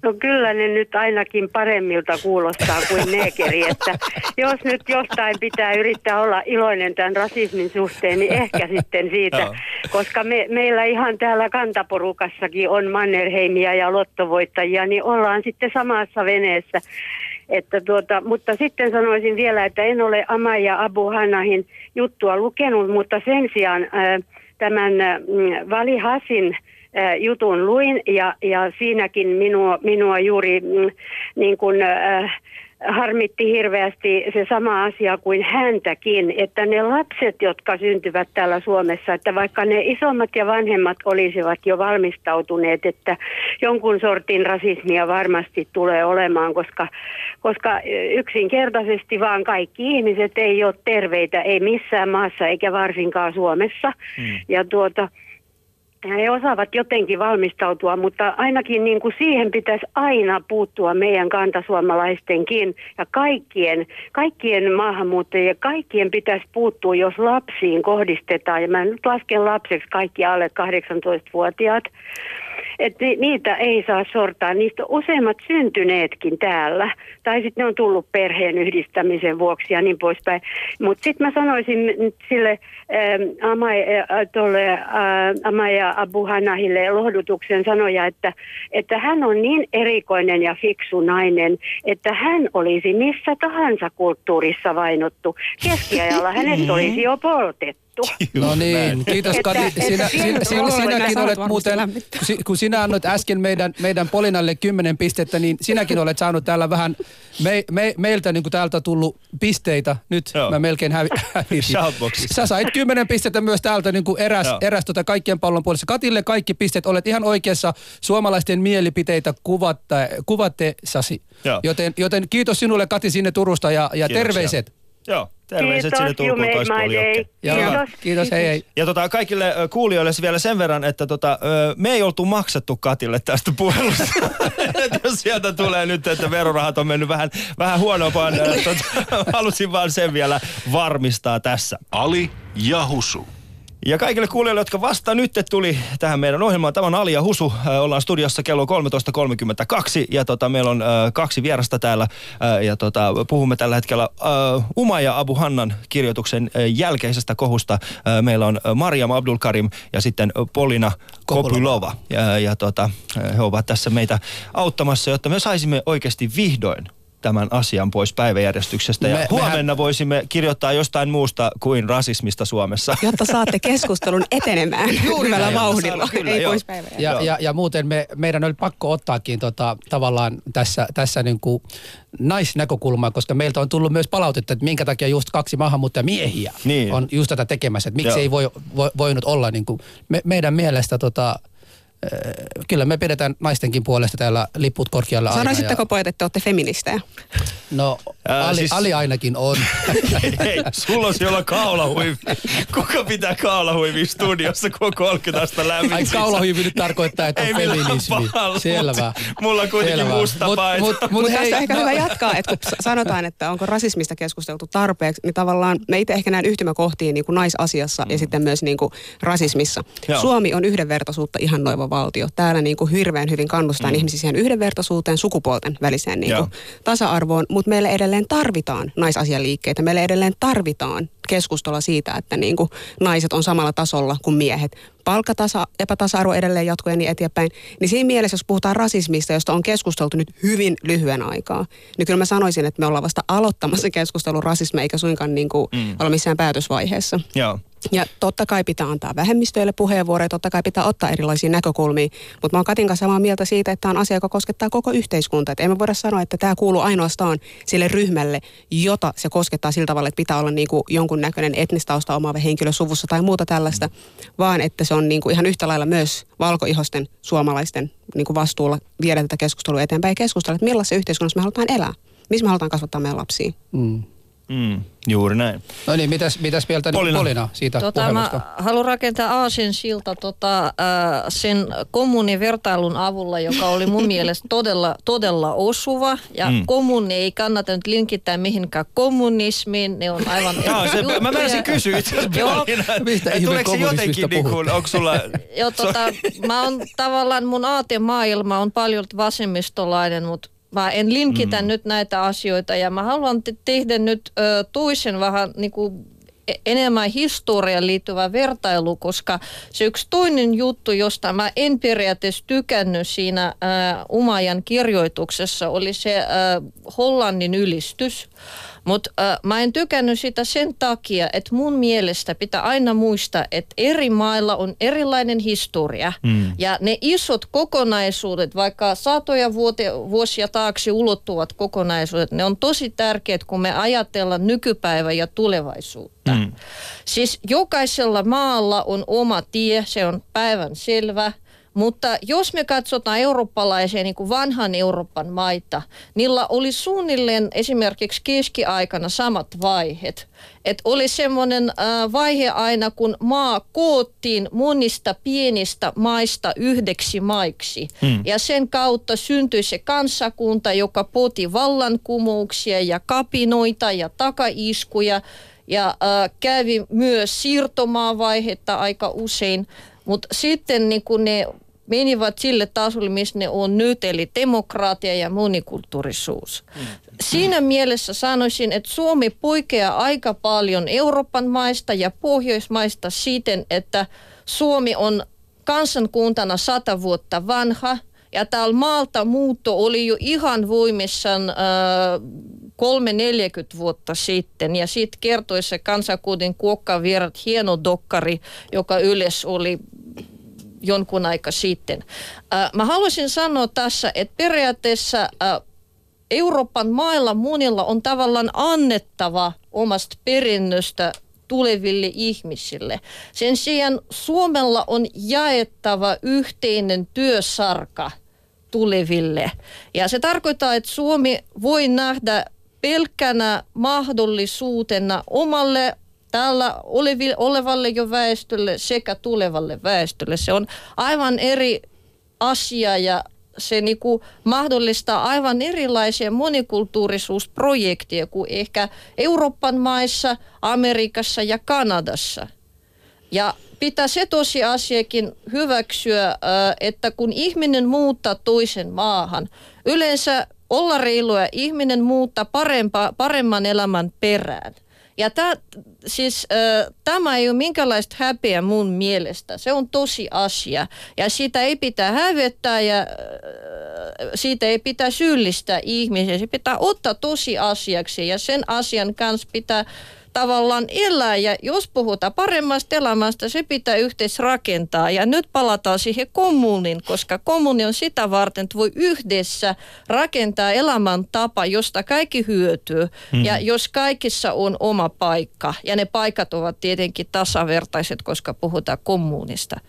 No kyllä ne nyt ainakin paremmilta kuulostaa kuin neekeri, että jos nyt jostain pitää yrittää olla iloinen tämän rasismin suhteen, niin ehkä sitten siitä, koska me, meillä ihan täällä kantaporukassakin on Mannerheimia ja lottovoittajia, niin ollaan sitten samassa veneessä. Että tuota, mutta sitten sanoisin vielä, että en ole Amaja Abu Hanahin juttua lukenut, mutta sen sijaan ää, tämän ää, Vali Hasin jutun luin ja, ja siinäkin minua, minua juuri mm, niin kuin, äh, harmitti hirveästi se sama asia kuin häntäkin, että ne lapset, jotka syntyvät täällä Suomessa, että vaikka ne isommat ja vanhemmat olisivat jo valmistautuneet, että jonkun sortin rasismia varmasti tulee olemaan, koska, koska yksinkertaisesti vaan kaikki ihmiset ei ole terveitä, ei missään maassa eikä varsinkaan Suomessa. Hmm. Ja tuota, he osaavat jotenkin valmistautua, mutta ainakin niin kuin siihen pitäisi aina puuttua meidän kantasuomalaistenkin ja kaikkien, kaikkien maahanmuuttajien, kaikkien pitäisi puuttua, jos lapsiin kohdistetaan. Ja mä nyt lasken lapseksi kaikki alle 18-vuotiaat että niitä ei saa sortaa. Niistä on useimmat syntyneetkin täällä. Tai sitten ne on tullut perheen yhdistämisen vuoksi ja niin poispäin. Mutta sitten mä sanoisin sille ähm, Amai, äh, tolle, äh, Amaja Abu Hanahille lohdutuksen sanoja, että, että hän on niin erikoinen ja fiksu nainen, että hän olisi missä tahansa kulttuurissa vainottu. Keskiajalla hänet olisi jo poltettu juttu. No niin, kiitos Kati. Sinä, sinä, sinä, sinäkin olet muuten, kun sinä annoit äsken meidän, meidän Polinalle kymmenen pistettä, niin sinäkin olet saanut täällä vähän me, me, meiltä niin kuin täältä tullut pisteitä. Nyt Joo. mä melkein hävi, [laughs] Sä sait kymmenen pistettä myös täältä niin kuin eräs, eräs tota kaikkien pallon puolessa. Katille kaikki pisteet, olet ihan oikeassa suomalaisten mielipiteitä kuvatta, kuvatte sasi. Joten, joten kiitos sinulle Kati sinne Turusta ja, ja terveiset. Joo, terveiset sinne Turkuun toispuolelle. Kiitos. Kiitos, hei hei. Ja tota, kaikille kuulijoille vielä sen verran, että tota, me ei oltu maksettu Katille tästä puhelusta. [laughs] jos sieltä tulee nyt, että verorahat on mennyt vähän, vähän huonompaan, tota, [laughs] halusin vaan sen vielä varmistaa tässä. Ali Jahusu. Ja kaikille kuulijoille, jotka vasta nyt tuli tähän meidän ohjelmaan, tämä on Ali ja Husu. Äh, ollaan studiossa kello 13.32 ja tota, meillä on äh, kaksi vierasta täällä äh, ja tota, puhumme tällä hetkellä äh, Uma ja Abu Hannan kirjoituksen äh, jälkeisestä kohusta. Äh, meillä on äh, Mariam Abdulkarim ja sitten äh, Polina Kopylova. Ja, ja tota, he ovat tässä meitä auttamassa, jotta me saisimme oikeasti vihdoin tämän asian pois päiväjärjestyksestä. Ja Me- huomenna mehän- voisimme kirjoittaa jostain muusta kuin rasismista Suomessa. Jotta saatte keskustelun etenemään hyvällä vauhdilla, kyllä, ei joo. pois. Ja, ja, ja muuten me, meidän oli pakko ottaakin tota, tavallaan tässä, tässä niin kuin naisnäkökulmaa, koska meiltä on tullut myös palautetta, että minkä takia just kaksi maahanmuuttajamiehiä Niin. on just tätä tekemässä. Että miksi Joo. ei voi, voi, voinut olla niin kuin me, meidän mielestä tota, kyllä me pidetään naistenkin puolesta täällä liput korkealla aina. Sanoisitteko ja, pojat, että olette feministejä? No, Ää, Ali, siis- Ali ainakin on. [laughs] Hei, sulla on siellä kaulahuivi. Kuka pitää kaulahuivi studiossa, kun on 30 astetta lämmin? Ai kaulahuivi nyt tarkoittaa, että Ei on feminismi. pahalla, Selvä. mut mulla on kuitenkin Selvä. musta Mut- paita. mut- mut Mutta hei, tästä ehkä no- hyvä jatkaa, että kun sanotaan, että onko rasismista keskusteltu tarpeeksi, niin tavallaan me itse ehkä näen yhtymäkohtiin niin kuin naisasiassa ja sitten myös niin kuin rasismissa. Joo. Suomi on yhdenvertaisuutta ihannoiva valtio. Täällä niin kuin hirveän hyvin kannustaa mm. ihmisiä siihen yhdenvertaisuuteen, sukupuolten väliseen niin kuin tasa-arvoon, mutta meille edelleen tarvitaan naisasialiikkeitä. Meille edelleen tarvitaan keskustelua siitä, että niin kuin naiset on samalla tasolla kuin miehet. Palkkatasa, epätasa-arvo edelleen jatkuu ja niin eteenpäin. Niin siinä mielessä, jos puhutaan rasismista, josta on keskusteltu nyt hyvin lyhyen aikaa, niin kyllä mä sanoisin, että me ollaan vasta aloittamassa keskustelun rasismia, eikä suinkaan niin kuin mm. olla missään päätösvaiheessa. Joo. Ja totta kai pitää antaa vähemmistöille puheenvuoroja, totta kai pitää ottaa erilaisia näkökulmia, mutta mä oon Katin kanssa samaa mieltä siitä, että tämä on asia, joka koskettaa koko yhteiskuntaa. Että emme voida sanoa, että tämä kuuluu ainoastaan sille ryhmälle, jota se koskettaa sillä tavalla, että pitää olla niin kuin jonkun näköinen etnistausta omaava henkilö suvussa tai muuta tällaista, vaan että se on niin kuin ihan yhtä lailla myös valkoihosten suomalaisten niin kuin vastuulla viedä tätä keskustelua eteenpäin ja keskustella, että millaisessa yhteiskunnassa me halutaan elää, missä me halutaan kasvattaa meidän lapsia. Mm. Mm, juuri näin. No niin, mitäs, mitäs mieltä Polina. Polina, Polina siitä Tota, puhelusta? mä haluan rakentaa Aasin silta tota, äh, sen kommunivertailun avulla, joka oli mun [laughs] mielestä todella, todella osuva. Ja Mm. mm. kommuni ei kannata nyt linkittää mihinkään kommunismiin, ne on aivan Jaa, se, juttuja. mä menisin kysyä itse asiassa tuleeko se jotenkin, niin kuin, onko sulla... [laughs] Joo, tota, mä on tavallaan, mun aatemaailma on paljon vasemmistolainen, mutta mä en linkitä mm. nyt näitä asioita ja mä haluan te- tehdä nyt ö, toisen vähän niin kuin enemmän historiaan liittyvä vertailu, koska se yksi toinen juttu, josta mä en periaatteessa tykännyt siinä äh, Umajan kirjoituksessa, oli se äh, Hollannin ylistys. Mutta äh, mä en tykännyt sitä sen takia, että mun mielestä pitää aina muistaa, että eri mailla on erilainen historia. Mm. Ja ne isot kokonaisuudet, vaikka satoja vuote, vuosia taakse ulottuvat kokonaisuudet, ne on tosi tärkeät, kun me ajatellaan nykypäivää ja tulevaisuutta. Mm. Siis jokaisella maalla on oma tie, se on päivän selvä. Mutta jos me katsotaan eurooppalaisia niin kuin vanhan Euroopan maita, niillä oli suunnilleen esimerkiksi keskiaikana samat vaiheet. Että oli semmoinen äh, vaihe aina, kun maa koottiin monista pienistä maista yhdeksi maiksi. Hmm. Ja sen kautta syntyi se kansakunta, joka poti vallankumouksia ja kapinoita ja takaiskuja. Ja äh, kävi myös siirtomaavaihetta aika usein. Mutta sitten niin kun ne menivät sille tasolle, missä ne on nyt, eli demokraatia ja monikulttuurisuus. Siinä mielessä sanoisin, että Suomi poikkeaa aika paljon Euroopan maista ja Pohjoismaista siten, että Suomi on kansankuntana sata vuotta vanha, ja täällä maalta muutto oli jo ihan voimissaan äh, kolme 40 vuotta sitten. Ja sitten kertoi se kansakunnan kuokkavirrat hieno dokkari, joka yleensä oli jonkun aika sitten. Äh, mä haluaisin sanoa tässä, että periaatteessa äh, Euroopan mailla monilla on tavallaan annettava omasta perinnöstä tuleville ihmisille. Sen sijaan Suomella on jaettava yhteinen työsarka tuleville. Ja se tarkoittaa, että Suomi voi nähdä pelkkänä mahdollisuutena omalle olevi- olevalle jo väestölle sekä tulevalle väestölle. Se on aivan eri asia ja se niinku mahdollistaa aivan erilaisia monikulttuurisuusprojekteja kuin ehkä Euroopan maissa, Amerikassa ja Kanadassa. Ja pitää se tosiasiakin hyväksyä, että kun ihminen muuttaa toisen maahan, yleensä olla reilua ihminen muuttaa parempa, paremman elämän perään. Ja tää, siis, äh, tämä ei ole minkälaista häpeä mun mielestä. Se on tosi asia. Ja siitä ei pitää hävettää ja äh, siitä ei pitää syyllistää ihmisiä. Se pitää ottaa tosi asiaksi ja sen asian kanssa pitää tavallaan elää ja jos puhutaan paremmasta elämästä, se pitää yhteis rakentaa. Ja nyt palataan siihen kommunin, koska kommuni on sitä varten, että voi yhdessä rakentaa elämäntapa, josta kaikki hyötyy. Mm. Ja jos kaikissa on oma paikka, ja ne paikat ovat tietenkin tasavertaiset, koska puhutaan kommunista.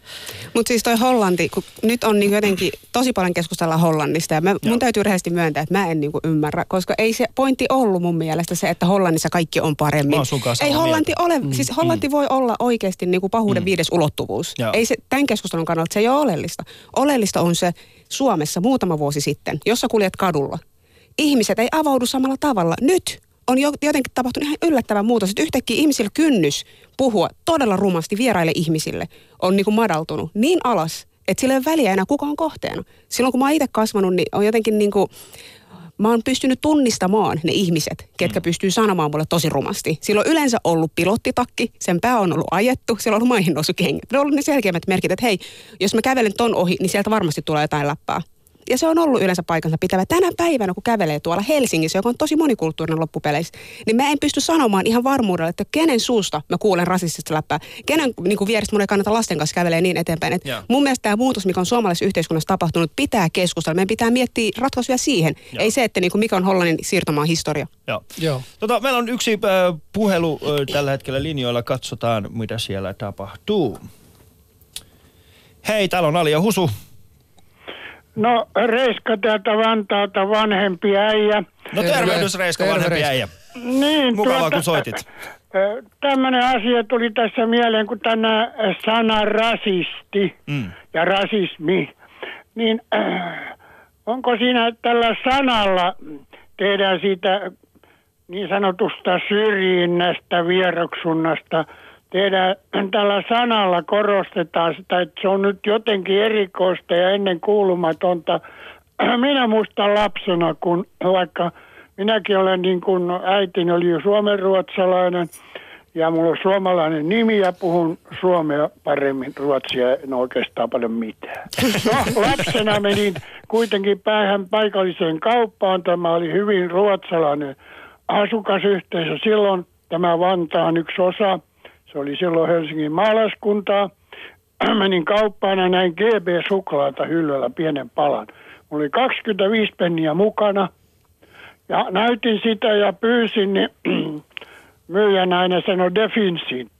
Mutta siis toi Hollanti, kun nyt on niin jotenkin tosi paljon keskustella Hollannista, ja mä, mun täytyy rehellisesti myöntää, että mä en niin ymmärrä, koska ei se pointti ollut mun mielestä se, että Hollannissa kaikki on paremmin sun kanssa Ei Hollanti mieltä. ole, mm. siis Hollanti mm. voi olla oikeasti niin kuin pahuuden mm. viides ulottuvuus. Joo. Ei se, tämän keskustelun kannalta se ei ole oleellista. Oleellista on se Suomessa muutama vuosi sitten, jossa kuljet kadulla. Ihmiset ei avaudu samalla tavalla. Nyt on jotenkin tapahtunut ihan yllättävä muutos, että yhtäkkiä ihmisillä kynnys puhua todella rumasti vieraille ihmisille on niin kuin madaltunut niin alas, että sillä ei ole väliä enää kuka on kohteena. Silloin kun mä oon itse kasvanut, niin on jotenkin niin kuin, mä oon pystynyt tunnistamaan ne ihmiset, ketkä mm. pystyy sanomaan mulle tosi rumasti. Sillä on yleensä ollut pilottitakki, sen pää on ollut ajettu, siellä on ollut maihin noussut kengät. Ne on ollut ne selkeimmät merkit, että hei, jos mä kävelen ton ohi, niin sieltä varmasti tulee jotain läppää ja se on ollut yleensä paikansa pitävä. Tänä päivänä, kun kävelee tuolla Helsingissä, joka on tosi monikulttuurinen loppupeleissä, niin mä en pysty sanomaan ihan varmuudella, että kenen suusta mä kuulen rasistista läppää. Kenen niin kuin vierestä mun ei kannata lasten kanssa kävelee niin eteenpäin. Et mun mielestä tämä muutos, mikä on suomalaisessa yhteiskunnassa tapahtunut, pitää keskustella. Meidän pitää miettiä ratkaisuja siihen. Joo. Ei se, että niin kuin mikä on Hollannin siirtomaan historia. Joo. Joo. Tota, meillä on yksi äh, puhelu äh, tällä hetkellä linjoilla. Katsotaan, mitä siellä tapahtuu. Hei, täällä on Ali ja Husu. No Reiska täältä Vantaalta vanhempi äijä. No tervehdys Reiska Terve, vanhempi äijä. Niin, Mukavaa tuota, kun soitit. Tämmöinen asia tuli tässä mieleen, kun tänä sana rasisti mm. ja rasismi. Niin äh, onko siinä tällä sanalla tehdään siitä niin sanotusta syrjinnästä, vieroksunnasta – tehdään tällä sanalla korostetaan sitä, että se on nyt jotenkin erikoista ja ennen kuulumatonta. [clears throat] Minä muistan lapsena, kun vaikka minäkin olen niin kuin äitini oli suomenruotsalainen ja mulla on suomalainen nimi ja puhun suomea paremmin, ruotsia en oikeastaan paljon mitään. No, lapsena menin kuitenkin päähän paikalliseen kauppaan. Tämä oli hyvin ruotsalainen asukasyhteisö. Silloin tämä Vantaan yksi osa – se oli silloin Helsingin maalaiskuntaa. [clears throat] Menin kauppaan ja näin GB-suklaata hyllyllä pienen palan. Mulla oli 25 penniä mukana. Ja näytin sitä ja pyysin, niin [clears throat] myyjänainen sanoi definsit.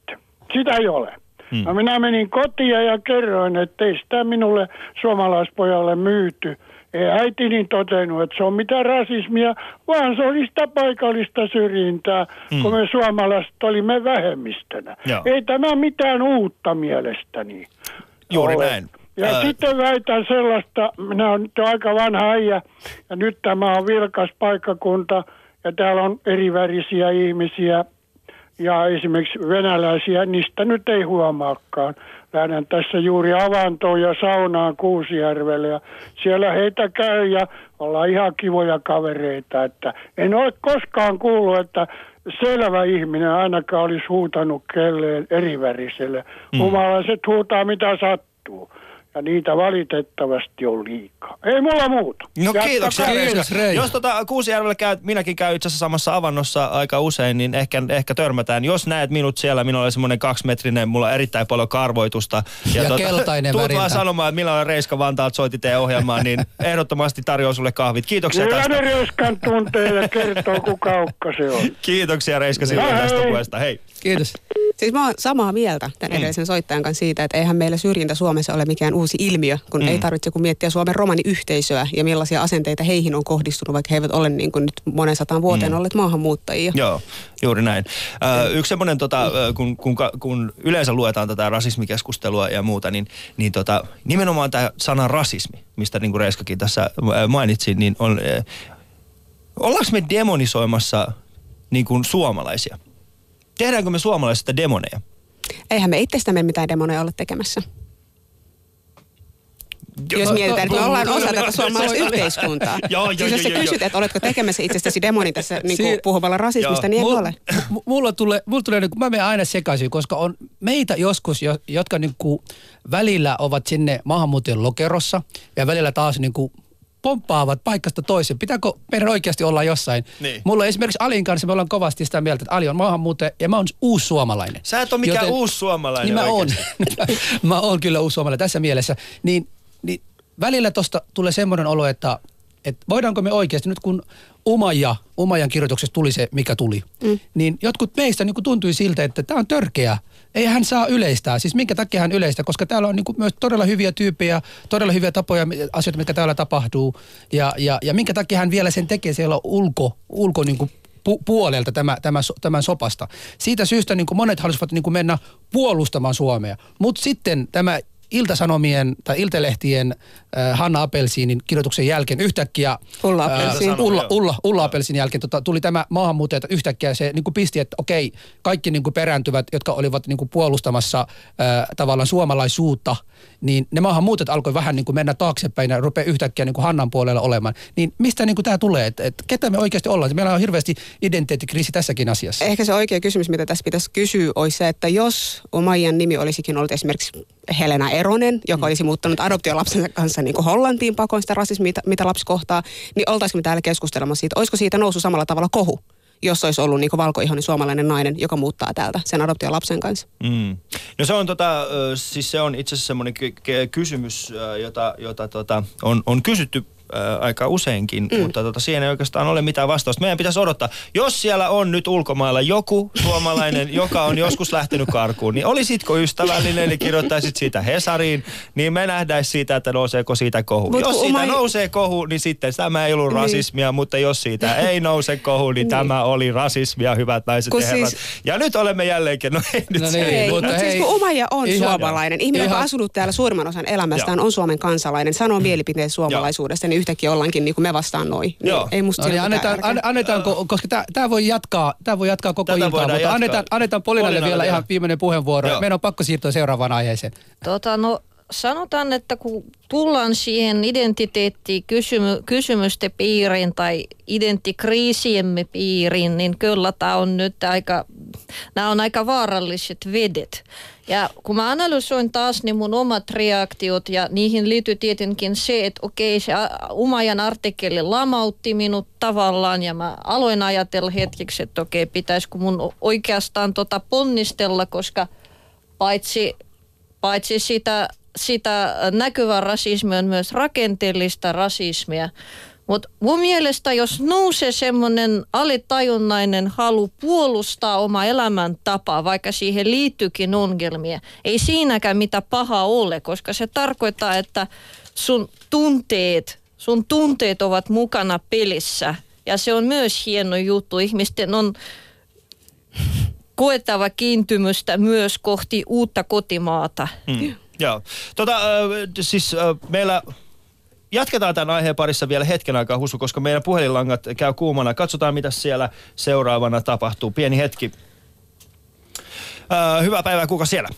Sitä ei ole. Hmm. No minä menin kotiin ja kerroin, että ei sitä minulle suomalaispojalle myyty – ei äitini totenut, että se on mitään rasismia, vaan se oli sitä paikallista syrjintää, mm. kun me suomalaiset olimme vähemmistönä. Joo. Ei tämä mitään uutta mielestäni Juuri ole. näin. Ja Ää... sitten väitän sellaista, minä olen nyt aika vanha äijä, ja nyt tämä on vilkas paikkakunta, ja täällä on erivärisiä ihmisiä, ja esimerkiksi venäläisiä, niistä nyt ei huomaakaan lähden tässä juuri avantoon ja saunaan Kuusijärvelle ja siellä heitä käy ja ollaan ihan kivoja kavereita, että en ole koskaan kuullut, että selvä ihminen ainakaan olisi huutanut kelleen eriväriselle. Mm. Humalaiset huutaa mitä sattuu ja niitä valitettavasti on liikaa. Ei mulla muuta. No kiitoksia Kiitos, Jos tota Kuusijärvellä käy, minäkin käyn itse asiassa samassa avannossa aika usein, niin ehkä, ehkä törmätään. Jos näet minut siellä, minulla on semmoinen kaksimetrinen, mulla on erittäin paljon karvoitusta. Ja, ja tota, keltainen Tuut vaan sanomaan, että milloin Reiska Vantaalta soitti teidän ohjelmaan, niin [laughs] ehdottomasti tarjoan sulle kahvit. Kiitoksia Kyllä tästä. Kyllä Reiskan tuntee ja kertoo, kuka ukka se on. Kiitoksia Reiska sinun tästä puheesta. Hei. Kiitos. Siis mä oon samaa mieltä tämän mm. edellisen soittajan kanssa siitä, että eihän meillä syrjintä Suomessa ole mikään uusi ilmiö, kun mm. ei tarvitse kun miettiä Suomen romaniyhteisöä ja millaisia asenteita heihin on kohdistunut, vaikka he eivät ole niin kuin nyt monen sataan vuoteen mm. olleet maahanmuuttajia. Joo, juuri näin. Ö, yksi semmoinen, tota, kun, kun, kun yleensä luetaan tätä rasismikeskustelua ja muuta, niin, niin tota, nimenomaan tämä sana rasismi, mistä niin kuin Reiskakin tässä mainitsi, niin on, ollaanko me demonisoimassa niin kuin suomalaisia? Tehdäänkö me suomalaisista demoneja? Eihän me itsestämme mitään demoneja olla tekemässä. Jos mietitään, että me ollaan osa tätä suomalaista yhteiskuntaa. [laughs] Joo, siis jos sä kysyt, että oletko tekemässä itsestäsi demoni tässä [laughs] niin puhuvalla rasismista, niin ei ole. Mulla tulee, mulla tulee niin kuin, mä menen aina sekaisin, koska on meitä joskus, jo- jotka niin kuin välillä ovat sinne maahanmuuttajan lokerossa ja välillä taas niin kuin pomppaavat paikasta toiseen. Pitääkö meidän oikeasti olla jossain? Niin. Mulla esimerkiksi Alin kanssa me ollaan kovasti sitä mieltä, että Ali on maahanmuuttaja ja mä oon uusi suomalainen. Sä et ole mikään uusi suomalainen Niin mä oon. [laughs] mä oon kyllä uusi suomalainen tässä mielessä. Niin, niin välillä tosta tulee semmoinen olo, että, että voidaanko me oikeasti, nyt kun Umaja, Umajan kirjoituksessa tuli se, mikä tuli, mm. niin jotkut meistä niin tuntui siltä, että tämä on törkeä. Ei hän saa yleistää. Siis minkä takia hän yleistää? Koska täällä on niin kuin myös todella hyviä tyyppejä, todella hyviä tapoja, asioita, mitkä täällä tapahtuu. Ja, ja, ja minkä takia hän vielä sen tekee siellä ulko, ulko niin kuin pu- puolelta tämä, tämä, tämän sopasta. Siitä syystä niin kuin monet halusivat niin kuin mennä puolustamaan Suomea. Mutta sitten tämä Iltasanomien tai Iltalehtien äh, Hanna Apelsiinin kirjoituksen jälkeen yhtäkkiä... Ulla äh, Apelsiin. Ulla, Ulla, Ulla Apelsiinin jälkeen tota, tuli tämä maahanmuuttajat yhtäkkiä se niin kuin pisti, että okei, kaikki niin kuin perääntyvät, jotka olivat niin kuin puolustamassa äh, tavallaan suomalaisuutta, niin ne maahanmuuttajat alkoi vähän niin kuin mennä taaksepäin ja rupeaa yhtäkkiä niin kuin Hannan puolella olemaan. Niin mistä niin kuin tämä tulee? Että et, ketä me oikeasti ollaan? Meillä on hirveästi identiteettikriisi tässäkin asiassa. Ehkä se oikea kysymys, mitä tässä pitäisi kysyä, olisi se, että jos Omajan nimi olisikin ollut esimerkiksi Helena Eronen, joka olisi muuttanut adoptiolapsensa kanssa niin kuin Hollantiin pakoon sitä rasismia, mitä, mitä lapsi kohtaa, niin oltaisiko me täällä keskustelemassa siitä, olisiko siitä nousu samalla tavalla kohu, jos olisi ollut niin valkoihoinen suomalainen nainen, joka muuttaa täältä sen adoptiolapsen kanssa. Mm. No se on, tota, siis se on itse asiassa semmoinen ky- ky- kysymys, jota, jota tota, on, on kysytty ö, aika useinkin, mm. mutta tota, siihen ei oikeastaan ole mitään vastausta. Meidän pitäisi odottaa. Jos siellä on nyt ulkomailla joku suomalainen, [laughs] joka on joskus lähtenyt karkuun, niin olisitko ystävällinen, niin kirjoittaisit siitä Hesariin, niin me nähdäis siitä, että nouseeko siitä kohu. Mut jos siitä oma- nousee kohu, niin sitten tämä ei ollut Niin. rasismia, mutta jos siitä ei nouse kohu, niin tämä oli rasismia, hyvät naiset Kun ja herrat. siis- Ja nyt olemme jälleen, no ei nyt No se niin, ei Ei, mutta mutta siis hei, kun Umaja on ihan- suomalainen, ihminen, joka on asunut täällä suurimman osan elämästään, on Suomen kansalainen, sanoo mielipiteet suomalaisuudesta, niin yhtäkkiä ollaankin niin kuin me vastaan noin. Niin Joo. ei musta No niin, annetaan, an, annetaanko, koska tämä voi jatkaa, tää voi jatkaa koko Tätä iltaa, mutta jatkaa. annetaan, annetaan Polinalle Polinalle vielä vielä. ihan viimeinen puheenvuoro. Joo. Meidän on pakko siirtyä seuraavaan aiheeseen. Tota, no, sanotaan, että kun tullaan siihen identiteettikysymysten kysymysten piiriin tai identikriisiemme piiriin, niin kyllä tämä on nyt aika, nämä on aika vaaralliset vedet. Ja kun mä analysoin taas niin mun omat reaktiot ja niihin liittyy tietenkin se, että okei se Umajan artikkeli lamautti minut tavallaan ja mä aloin ajatella hetkeksi, että okei pitäisikö mun oikeastaan tota ponnistella, koska paitsi paitsi sitä, sitä näkyvää rasismia on myös rakenteellista rasismia. Mutta mun mielestä, jos nousee semmoinen alitajunnainen halu puolustaa oma elämäntapaa, vaikka siihen liittyykin ongelmia, ei siinäkään mitä pahaa ole, koska se tarkoittaa, että sun tunteet, sun tunteet ovat mukana pelissä. Ja se on myös hieno juttu. Ihmisten on koettava kiintymystä myös kohti uutta kotimaata. Mm. Joo. Tota, äh, siis äh, meillä jatketaan tämän aiheen parissa vielä hetken aikaa, Husu, koska meidän puhelinlangat käy kuumana. Katsotaan, mitä siellä seuraavana tapahtuu. Pieni hetki. Äh, hyvää päivää, kuka siellä?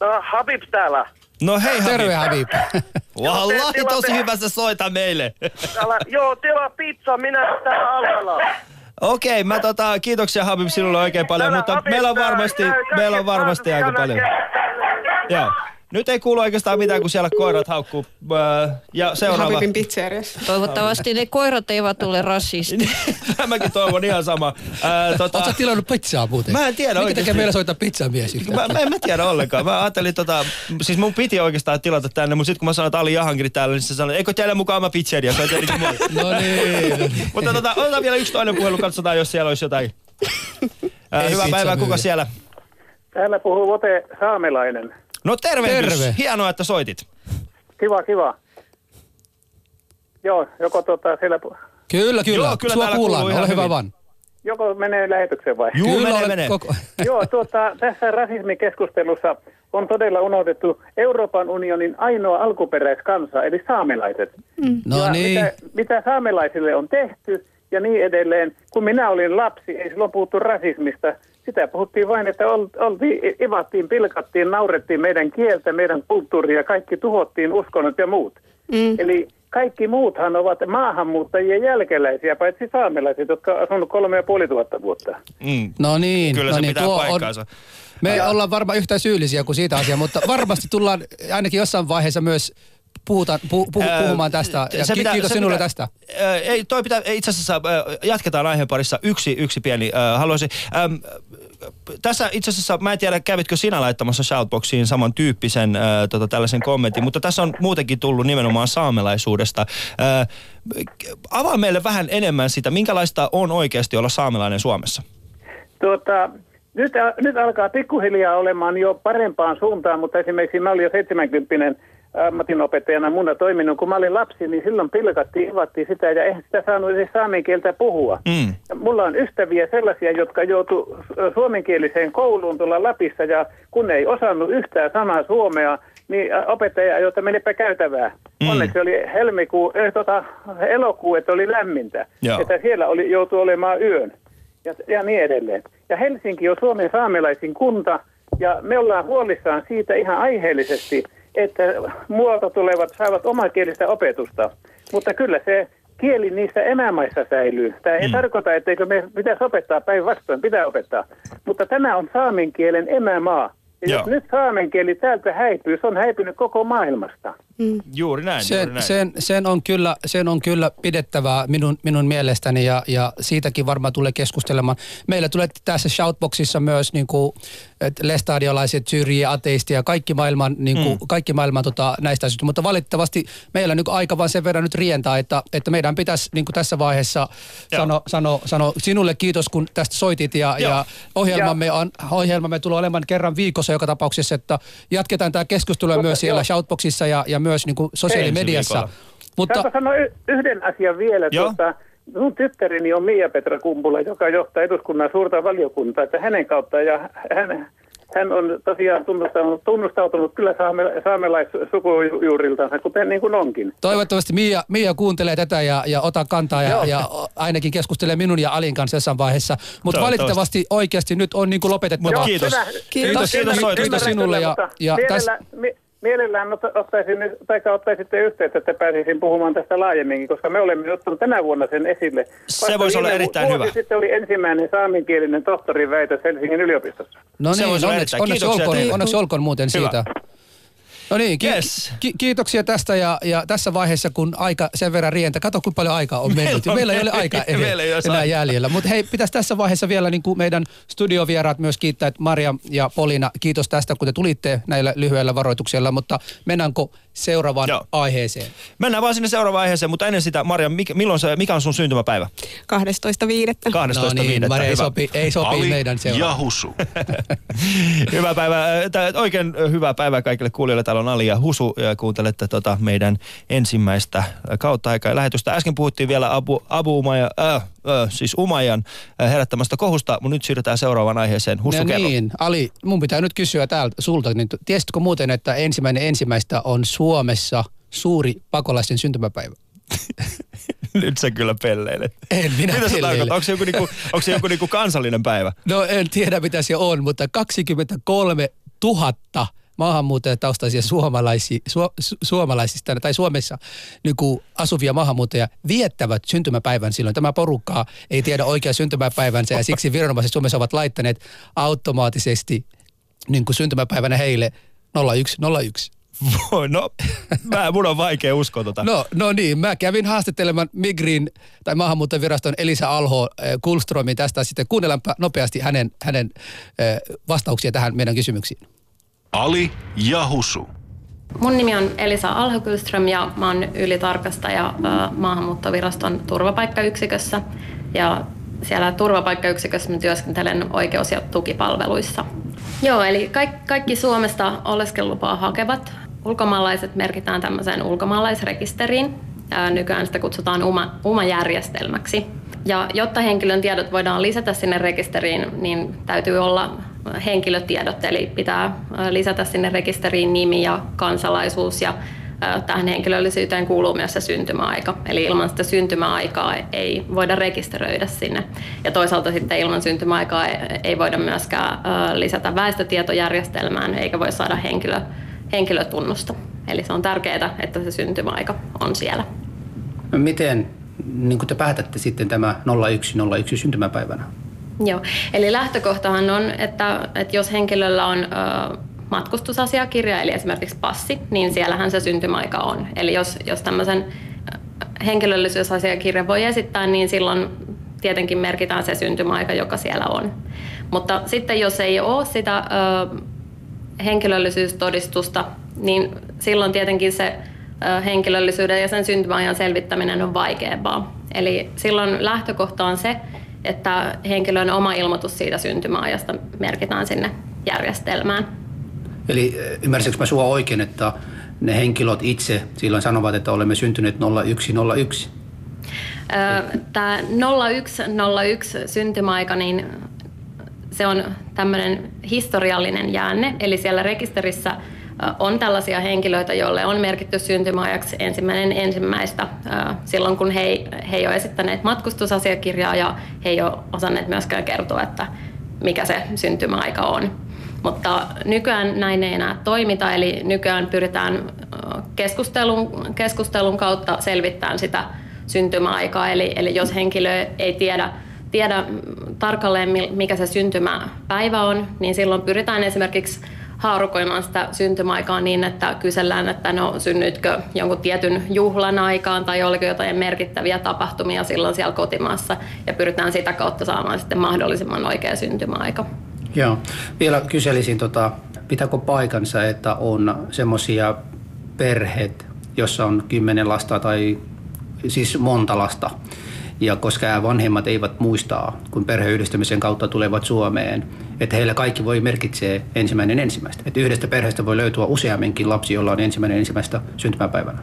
No, Habib täällä. No hei Terve Habib. [laughs] Habib. Wallahi, te- tosi te- hyvä sä soita meille. täällä. Joo, tilaa pizza, minä täällä alhaalla. Okei, mä tota, kiitoksia Habib sinulle oikein paljon, Täällä mutta Habib, meillä on varmasti, meillä on varmasti aika paljon. Joo. Nyt ei kuulu oikeastaan mitään, kun siellä koirat haukkuu. Äh, Ja seuraava. Habibin pizzeriassa. Toivottavasti ne koirat eivät ole rasisti. [laughs] Mäkin toivon ihan sama. Ää, tota, Oletko tilannut pizzaa muuten? Mä en tiedä Minkä oikeesti. takia meillä soittaa pizzamies Mä, mä, en mä tiedä ollenkaan. Mä ajattelin, tota, siis mun piti oikeastaan tilata tänne, mutta sitten kun mä sanoin, että Ali Jahangiri täällä, niin se sanoi, eikö teillä mukaan oma pizzeria? Se on tietenkin moi. No niin, no niin. mutta tota, otetaan vielä yksi toinen puhelu, katsotaan, jos siellä olisi jotain. Ei hyvää päivää, kuka siellä? Täällä puhuu Vote Saamelainen. No tervehdys. Terve. Hienoa, että soitit. Kiva, kiva. Joo, joko, tota, siellä, Kyllä, kyllä. Joo, kyllä Sua täällä kuullaan. Ole hyvä hyvin. vaan. joko menee lähetykseen vai? Juu, kyllä menee, menee. Koko... [laughs] Joo, tuota, tässä rasismikeskustelussa on todella unohdettu Euroopan unionin ainoa alkuperäiskansa, eli saamelaiset. No ja niin. mitä, mitä saamelaisille on tehty ja niin edelleen. Kun minä olin lapsi, ei silloin puhuttu rasismista. Sitä puhuttiin vain, että oltiin, ivattiin, pilkattiin, naurettiin meidän kieltä, meidän kulttuuria, kaikki tuhottiin, uskonnot ja muut. Mm. Eli kaikki muuthan ovat maahanmuuttajien jälkeläisiä, paitsi saamelaiset, jotka ovat asunut kolme ja puoli tuhatta vuotta. Mm. No niin. Kyllä no se niin, pitää paikkaansa. On, me ja. ollaan varmaan yhtä syyllisiä kuin siitä asiaa, mutta varmasti tullaan ainakin jossain vaiheessa myös puhuta, pu, pu, puhumaan tästä. Ja se pitää, kiitos se sinulle pitää, tästä. Ei, toi pitää, itse asiassa jatketaan aiheen parissa. Yksi, yksi pieni haluaisin. Ähm, tässä itse asiassa, mä en tiedä, kävitkö sinä laittamassa Shoutboxiin samantyyppisen äh, tota, tällaisen kommentin, mutta tässä on muutenkin tullut nimenomaan saamelaisuudesta. Äh, avaa meille vähän enemmän sitä, minkälaista on oikeasti olla saamelainen Suomessa? Tuota, nyt, nyt alkaa pikkuhiljaa olemaan jo parempaan suuntaan, mutta esimerkiksi mä olin jo 70 ammatinopettajana muna toiminut. Kun mä olin lapsi, niin silloin pilkattiin, ivattiin sitä ja eihän sitä saanut edes saamen kieltä puhua. Mm. Mulla on ystäviä sellaisia, jotka joutu suomenkieliseen kouluun tuolla Lapissa ja kun ei osannut yhtään sanaa suomea, niin opettaja ajoi, menipä käytävää. Mm. Onneksi oli helmikuu, eh, tota, elokuu, että oli lämmintä. Joo. Että siellä oli, joutui olemaan yön ja, ja niin edelleen. Ja Helsinki on Suomen saamelaisin kunta ja me ollaan huolissaan siitä ihan aiheellisesti, että muualta tulevat saavat omakielistä opetusta. Mutta kyllä se kieli niissä emämaissa säilyy. Tämä ei mm. tarkoita, etteikö me pitäisi opettaa päinvastoin, pitää opettaa. Mutta tämä on saamen kielen emämaa. Ja jos nyt saamen kieli täältä häipyy, se on häipynyt koko maailmasta. Mm. Juuri näin. Sen, juuri näin. Sen, sen, on kyllä, sen on kyllä pidettävää minun, minun mielestäni ja, ja siitäkin varmaan tulee keskustelemaan. Meillä tulee tässä shoutboxissa myös niin kuin, lestadiolaiset, syrjiä, ateistia, kaikki maailman, niin kuin, mm. kaikki maailman tota, näistä asioista. Mutta valitettavasti meillä nyt aika vaan sen verran nyt rientää, että, että meidän pitäisi niin kuin tässä vaiheessa sanoa sano, sano, sinulle kiitos, kun tästä soitit ja, ja ohjelmamme, on, ohjelmamme tulee olemaan kerran viikossa joka tapauksessa, että jatketaan tämä keskustelu myös siellä shoutboxissa ja, ja myös niin kuin sosiaalimediassa. Mutta... Saanko sanoa yhden asian vielä? Tuota, Minun tyttäreni on Mia-Petra Kumpula, joka johtaa eduskunnan suurta valiokuntaa, että hänen kautta ja hän, hän on tosiaan tunnustautunut, tunnustautunut kyllä saame, saamelaissukujuuriltansa, kuten niin kuin onkin. Toivottavasti Mia, Mia kuuntelee tätä ja, ja ota kantaa ja, ja ainakin keskustelee minun ja Alin kanssa jossain vaiheessa. Mutta valitettavasti oikeasti nyt on niin kuin lopetettava. Joo, kiitos. Kiitos, kiitos, kiitos, kiitos, kiitos sinulle. Ja, ja tässä... Mielellään ottaisin, tai ottaisitte yhteyttä, että pääsisin puhumaan tästä laajemminkin, koska me olemme ottaneet tänä vuonna sen esille. Se voisi olla erittäin hyvä. sitten oli ensimmäinen saamenkielinen tohtorin väitös Helsingin yliopistossa. No niin, onneksi, onneksi, olkoon, onneksi olkoon muuten hyvä. siitä. No niin, ki- yes. ki- kiitoksia tästä ja, ja tässä vaiheessa, kun aika sen verran rientä, kato kuinka paljon aikaa on mennyt. Meillä, meillä ei ole aika Meillä ei enää jäljellä. Mutta hei, pitäisi tässä vaiheessa vielä niin kuin meidän studiovieraat myös kiittää, että Maria ja Polina, kiitos tästä, kun te tulitte näillä lyhyellä varoituksella, mutta mennäänkö seuraavaan Joo. aiheeseen? Mennään vaan sinne seuraavaan aiheeseen, mutta ennen sitä, Maria, mikä, milloin se, mikä on sun syntymäpäivä? 12.5. 12. No niin, Maria, ei sopi, ei sopi Ali meidän seuraavaan. ja Husu. [laughs] hyvää päivää, oikein hyvää päivää kaikille kuulijoille. Täällä on Ali ja Husu ja kuuntelette tota meidän ensimmäistä kautta aikaa lähetystä. Äsken puhuttiin vielä Abu, Abu Umaja, äh, äh, siis Umajan äh, herättämästä kohusta, mutta nyt siirrytään seuraavaan aiheeseen. Husu, no niin, Ali, mun pitää nyt kysyä täältä sulta, niin tiesitkö muuten, että ensimmäinen ensimmäistä on Suomessa suuri pakolaisten syntymäpäivä? [laughs] Nyt sä kyllä pelleilet. En minä Mitä se tarkoittaa? Onko se joku, niinku, onko se joku niinku kansallinen päivä? No en tiedä mitä se on, mutta 23 000 maahanmuuttajataustaisia suomalaisia, su, su, suomalaisista tai Suomessa niin asuvia maahanmuuttajia viettävät syntymäpäivän silloin. Tämä porukka ei tiedä oikea syntymäpäivänsä ja siksi viranomaiset Suomessa ovat laittaneet automaattisesti niin kuin syntymäpäivänä heille 0101. No, mä, mun on vaikea uskoa tota. No, no niin, mä kävin haastattelemaan Migrin tai maahanmuuttoviraston Elisa Alho äh, Kulstromin tästä. Sitten kuunnellaanpa nopeasti hänen, hänen äh, vastauksia tähän meidän kysymyksiin. Ali ja Husu. Mun nimi on Elisa Alhokylström ja mä oon ylitarkastaja maahanmuuttoviraston turvapaikkayksikössä. Ja siellä turvapaikkayksikössä mä työskentelen oikeus- ja tukipalveluissa. Joo, eli kaikki, kaikki Suomesta oleskelulupaa hakevat ulkomaalaiset merkitään tämmöiseen ulkomaalaisrekisteriin. Nykyään sitä kutsutaan UMA, UMA-järjestelmäksi. Ja jotta henkilön tiedot voidaan lisätä sinne rekisteriin, niin täytyy olla henkilötiedot, eli pitää lisätä sinne rekisteriin nimi ja kansalaisuus ja tähän henkilöllisyyteen kuuluu myös se syntymäaika. Eli ilman sitä syntymäaikaa ei voida rekisteröidä sinne. Ja toisaalta sitten ilman syntymäaikaa ei voida myöskään lisätä väestötietojärjestelmään eikä voi saada henkilö, henkilötunnusta. Eli se on tärkeää, että se syntymäaika on siellä. Miten niin te päätätte sitten tämä 0101 syntymäpäivänä? Joo, eli lähtökohtahan on, että, että jos henkilöllä on ö, matkustusasiakirja, eli esimerkiksi passi, niin siellähän se syntymäaika on. Eli jos, jos tämmöisen henkilöllisyysasiakirjan voi esittää, niin silloin tietenkin merkitään se syntymäaika, joka siellä on. Mutta sitten jos ei ole sitä ö, henkilöllisyystodistusta, niin silloin tietenkin se ö, henkilöllisyyden ja sen syntymäajan selvittäminen on vaikeampaa. Eli silloin lähtökohta on se, että henkilön oma ilmoitus siitä syntymäajasta merkitään sinne järjestelmään. Eli ymmärsikö mä sua oikein, että ne henkilöt itse silloin sanovat, että olemme syntyneet 0101? Tämä 0101 syntymäaika, niin se on tämmöinen historiallinen jäänne, eli siellä rekisterissä on tällaisia henkilöitä, joille on merkitty syntymäajaksi ensimmäinen ensimmäistä silloin, kun he, he ei ole esittäneet matkustusasiakirjaa ja he ei ole osanneet myöskään kertoa, että mikä se syntymäaika on. Mutta nykyään näin ei enää toimita, eli nykyään pyritään keskustelun, keskustelun kautta selvittämään sitä syntymäaikaa. Eli, eli jos henkilö ei tiedä, tiedä tarkalleen, mikä se syntymäpäivä on, niin silloin pyritään esimerkiksi haarukoimaan sitä syntymäaikaa niin, että kysellään, että no synnytkö jonkun tietyn juhlan aikaan tai oliko jotain merkittäviä tapahtumia silloin siellä kotimaassa ja pyritään sitä kautta saamaan sitten mahdollisimman oikea syntymäaika. Joo. Vielä kyselisin, tota, pitääkö paikansa, että on semmoisia perheet, jossa on kymmenen lasta tai siis monta lasta, ja koska vanhemmat eivät muista, kun perheyhdistämisen kautta tulevat Suomeen, että heillä kaikki voi merkitsee ensimmäinen ensimmäistä. Että yhdestä perheestä voi löytyä useamminkin lapsi, jolla on ensimmäinen ensimmäistä syntymäpäivänä.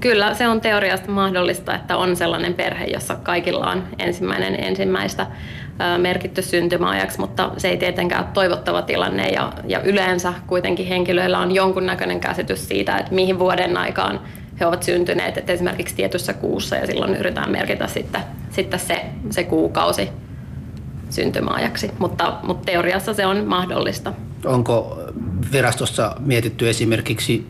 Kyllä, se on teoriasta mahdollista, että on sellainen perhe, jossa kaikilla on ensimmäinen ensimmäistä merkitty syntymäajaksi, mutta se ei tietenkään ole toivottava tilanne ja, ja yleensä kuitenkin henkilöillä on jonkunnäköinen käsitys siitä, että mihin vuoden aikaan he ovat syntyneet, että esimerkiksi tietyssä kuussa ja silloin yritetään merkitä sitten, sitten se, se kuukausi syntymäajaksi, mutta, mutta teoriassa se on mahdollista. Onko virastossa mietitty esimerkiksi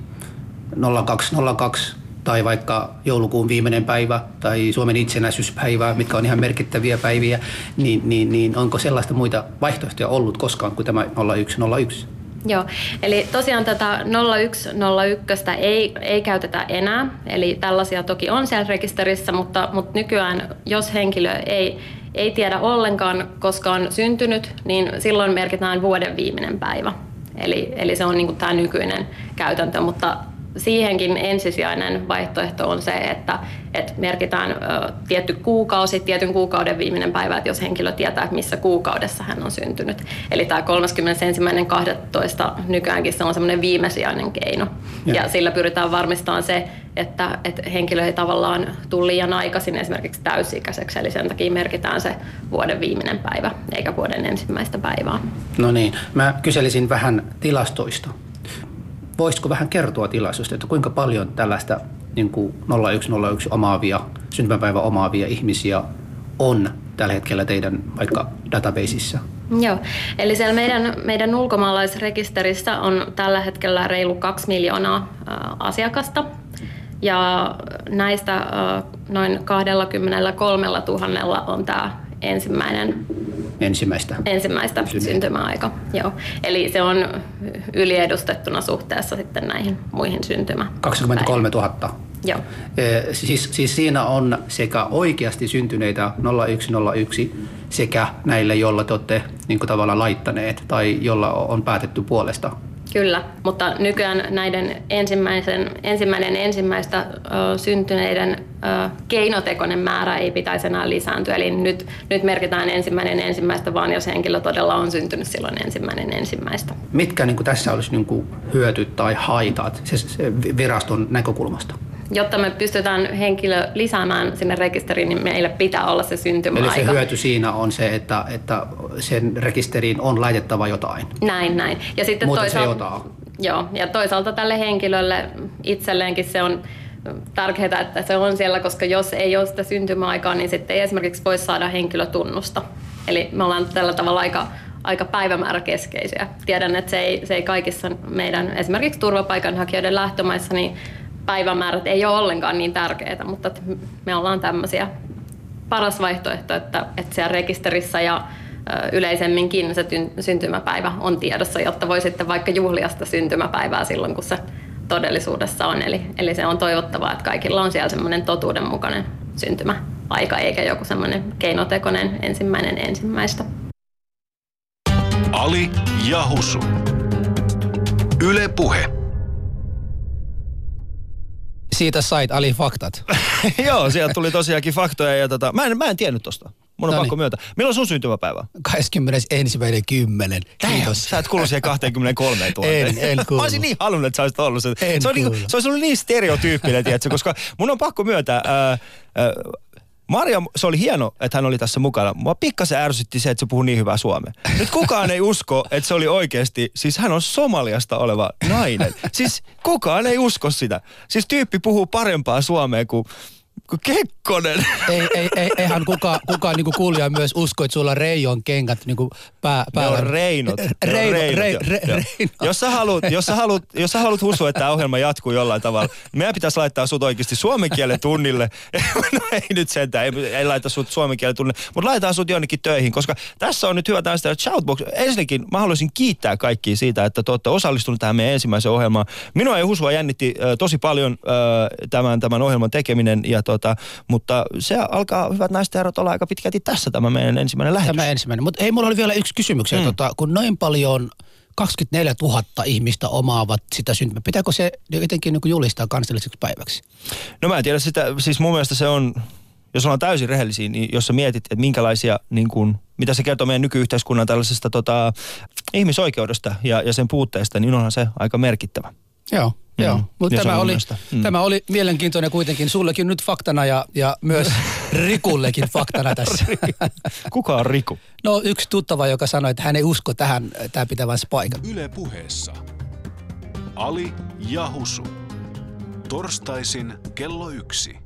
0202 tai vaikka joulukuun viimeinen päivä tai Suomen itsenäisyyspäivä, mitkä on ihan merkittäviä päiviä, niin, niin, niin onko sellaista muita vaihtoehtoja ollut koskaan kuin tämä 0101? Joo, eli tosiaan tätä 0101 ei, ei käytetä enää, eli tällaisia toki on siellä rekisterissä, mutta, mutta nykyään jos henkilö ei, ei tiedä ollenkaan, koska on syntynyt, niin silloin merkitään vuoden viimeinen päivä. Eli, eli se on niin tämä nykyinen käytäntö, mutta siihenkin ensisijainen vaihtoehto on se, että, että merkitään ö, tietty kuukausi, tietyn kuukauden viimeinen päivä, että jos henkilö tietää, että missä kuukaudessa hän on syntynyt. Eli tämä 31.12. nykyäänkin se on semmoinen viimesijainen keino. Ja. ja sillä pyritään varmistamaan se, että, että henkilö ei tavallaan tule liian aikaisin esimerkiksi täysikäiseksi, eli sen takia merkitään se vuoden viimeinen päivä, eikä vuoden ensimmäistä päivää. No niin, mä kyselisin vähän tilastoista voisitko vähän kertoa tilaisuudesta, että kuinka paljon tällaista niin kuin 0101 omaavia, syntymäpäivä omaavia ihmisiä on tällä hetkellä teidän vaikka databaseissa? Joo, eli siellä meidän, meidän ulkomaalaisrekisterissä on tällä hetkellä reilu 2 miljoonaa ä, asiakasta. Ja näistä ä, noin 23 000 on tämä ensimmäinen ensimmäistä, ensimmäistä syntymäaika. Joo. Eli se on yliedustettuna suhteessa sitten näihin muihin syntymä. 23 000. Joo. E, siis, siis siinä on sekä oikeasti syntyneitä 0101 sekä näille, joilla te olette niin tavallaan laittaneet tai jolla on päätetty puolesta Kyllä, mutta nykyään näiden ensimmäisen, ensimmäinen ensimmäistä ö, syntyneiden ö, keinotekoinen määrä ei pitäisi enää lisääntyä. Eli nyt, nyt merkitään ensimmäinen ensimmäistä, vaan jos henkilö todella on syntynyt silloin ensimmäinen ensimmäistä. Mitkä niin kuin tässä olisi niin kuin hyötyt tai haitat se viraston näkökulmasta? Jotta me pystytään henkilö lisäämään sinne rekisteriin, niin meillä pitää olla se syntymäaika. Eli se hyöty siinä on se, että, että sen rekisteriin on laitettava jotain. Näin, näin. Ja sitten Muuten toisaalta, se Joo, ja toisaalta tälle henkilölle itselleenkin se on tärkeää, että se on siellä, koska jos ei ole sitä syntymäaikaa, niin sitten ei esimerkiksi voi saada henkilötunnusta. Eli me ollaan tällä tavalla aika, aika päivämääräkeskeisiä. Tiedän, että se ei, se ei kaikissa meidän esimerkiksi turvapaikanhakijoiden lähtömaissa, niin päivämäärät ei ole ollenkaan niin tärkeitä, mutta me ollaan tämmöisiä. Paras vaihtoehto, että, että siellä rekisterissä ja yleisemminkin se syntymäpäivä on tiedossa, jotta voi sitten vaikka juhlia sitä syntymäpäivää silloin, kun se todellisuudessa on. Eli, eli se on toivottavaa, että kaikilla on siellä semmoinen totuudenmukainen syntymäaika, eikä joku semmoinen keinotekoinen ensimmäinen ensimmäistä. Ali ja Husu. Yle Puhe. Siitä sait Ali faktat. [laughs] Joo, sieltä tuli tosiaankin faktoja ja tota, mä, en, mä en tiennyt tosta. Mun on No pakko niin. myöntää. Milloin sun syntymäpäivä? 21.10. Kiitos. Sä et kuulu siihen 23 000. [laughs] En, en kuulu. [laughs] Mä olisin niin halunnut, että sä olisit ollut se. En se, on kuulu. se olisi ollut niin stereotyyppinen, tiedätkö, koska mun on pakko myöntää, ää, ää, Maria, se oli hieno, että hän oli tässä mukana. Mua pikkasen ärsytti se, että se puhuu niin hyvää suomea. Nyt kukaan ei usko, että se oli oikeasti, siis hän on Somaliasta oleva nainen. Siis kukaan ei usko sitä. Siis tyyppi puhuu parempaa suomea kuin Kekkonen. ei, ei, ei, eihän kukaan, kukaan niinku kuulija myös usko, että sulla on Reijon kengät niinku pää, päällä. reinot. Ne on Reinot, reinot, rei, joo, re, joo. reinot. Jos sä haluat, jos sä haluat, jos sä haluat husua, että tämä ohjelma jatkuu jollain tavalla, meidän pitäisi laittaa sut oikeasti suomen kielen tunnille. [laughs] no ei nyt sentään, ei, ei laita sut suomen kielen tunnille, mutta laitetaan sut jonnekin töihin, koska tässä on nyt hyvä tästä shoutbox. Ensinnäkin mä haluaisin kiittää kaikkia siitä, että te olette osallistunut tähän meidän ensimmäiseen ohjelmaan. Minua ja Husua jännitti äh, tosi paljon äh, tämän, tämän ohjelman tekeminen, ja tota, mutta se alkaa, hyvät naiset ja herrat, olla aika pitkälti tässä tämä meidän ensimmäinen lähetys. Tämä ensimmäinen. Mutta hei, mulla oli vielä yksi kysymys. Mm. Tota, kun noin paljon 24 000 ihmistä omaavat sitä syntymää, pitääkö se jotenkin niin julistaa kansalliseksi päiväksi? No mä en tiedä sitä, siis mun mielestä se on, jos ollaan täysin rehellisiä, niin jos sä mietit, että minkälaisia, niin kuin, mitä se kertoo meidän nykyyhteiskunnan tällaisesta tota, ihmisoikeudesta ja, ja sen puutteesta, niin onhan se aika merkittävä. Joo. Mm. Joo, mutta Ja tämä oli. Mm. tämä oli mielenkiintoinen kuitenkin sullekin nyt faktana ja, ja myös [laughs] Rikullekin faktana tässä. Kuka on Riku? No yksi tuttava, joka sanoi, että hän ei usko tähän, tämä pitävänsä paikan. Yle Puheessa. Ali ja Husu. Torstaisin kello yksi.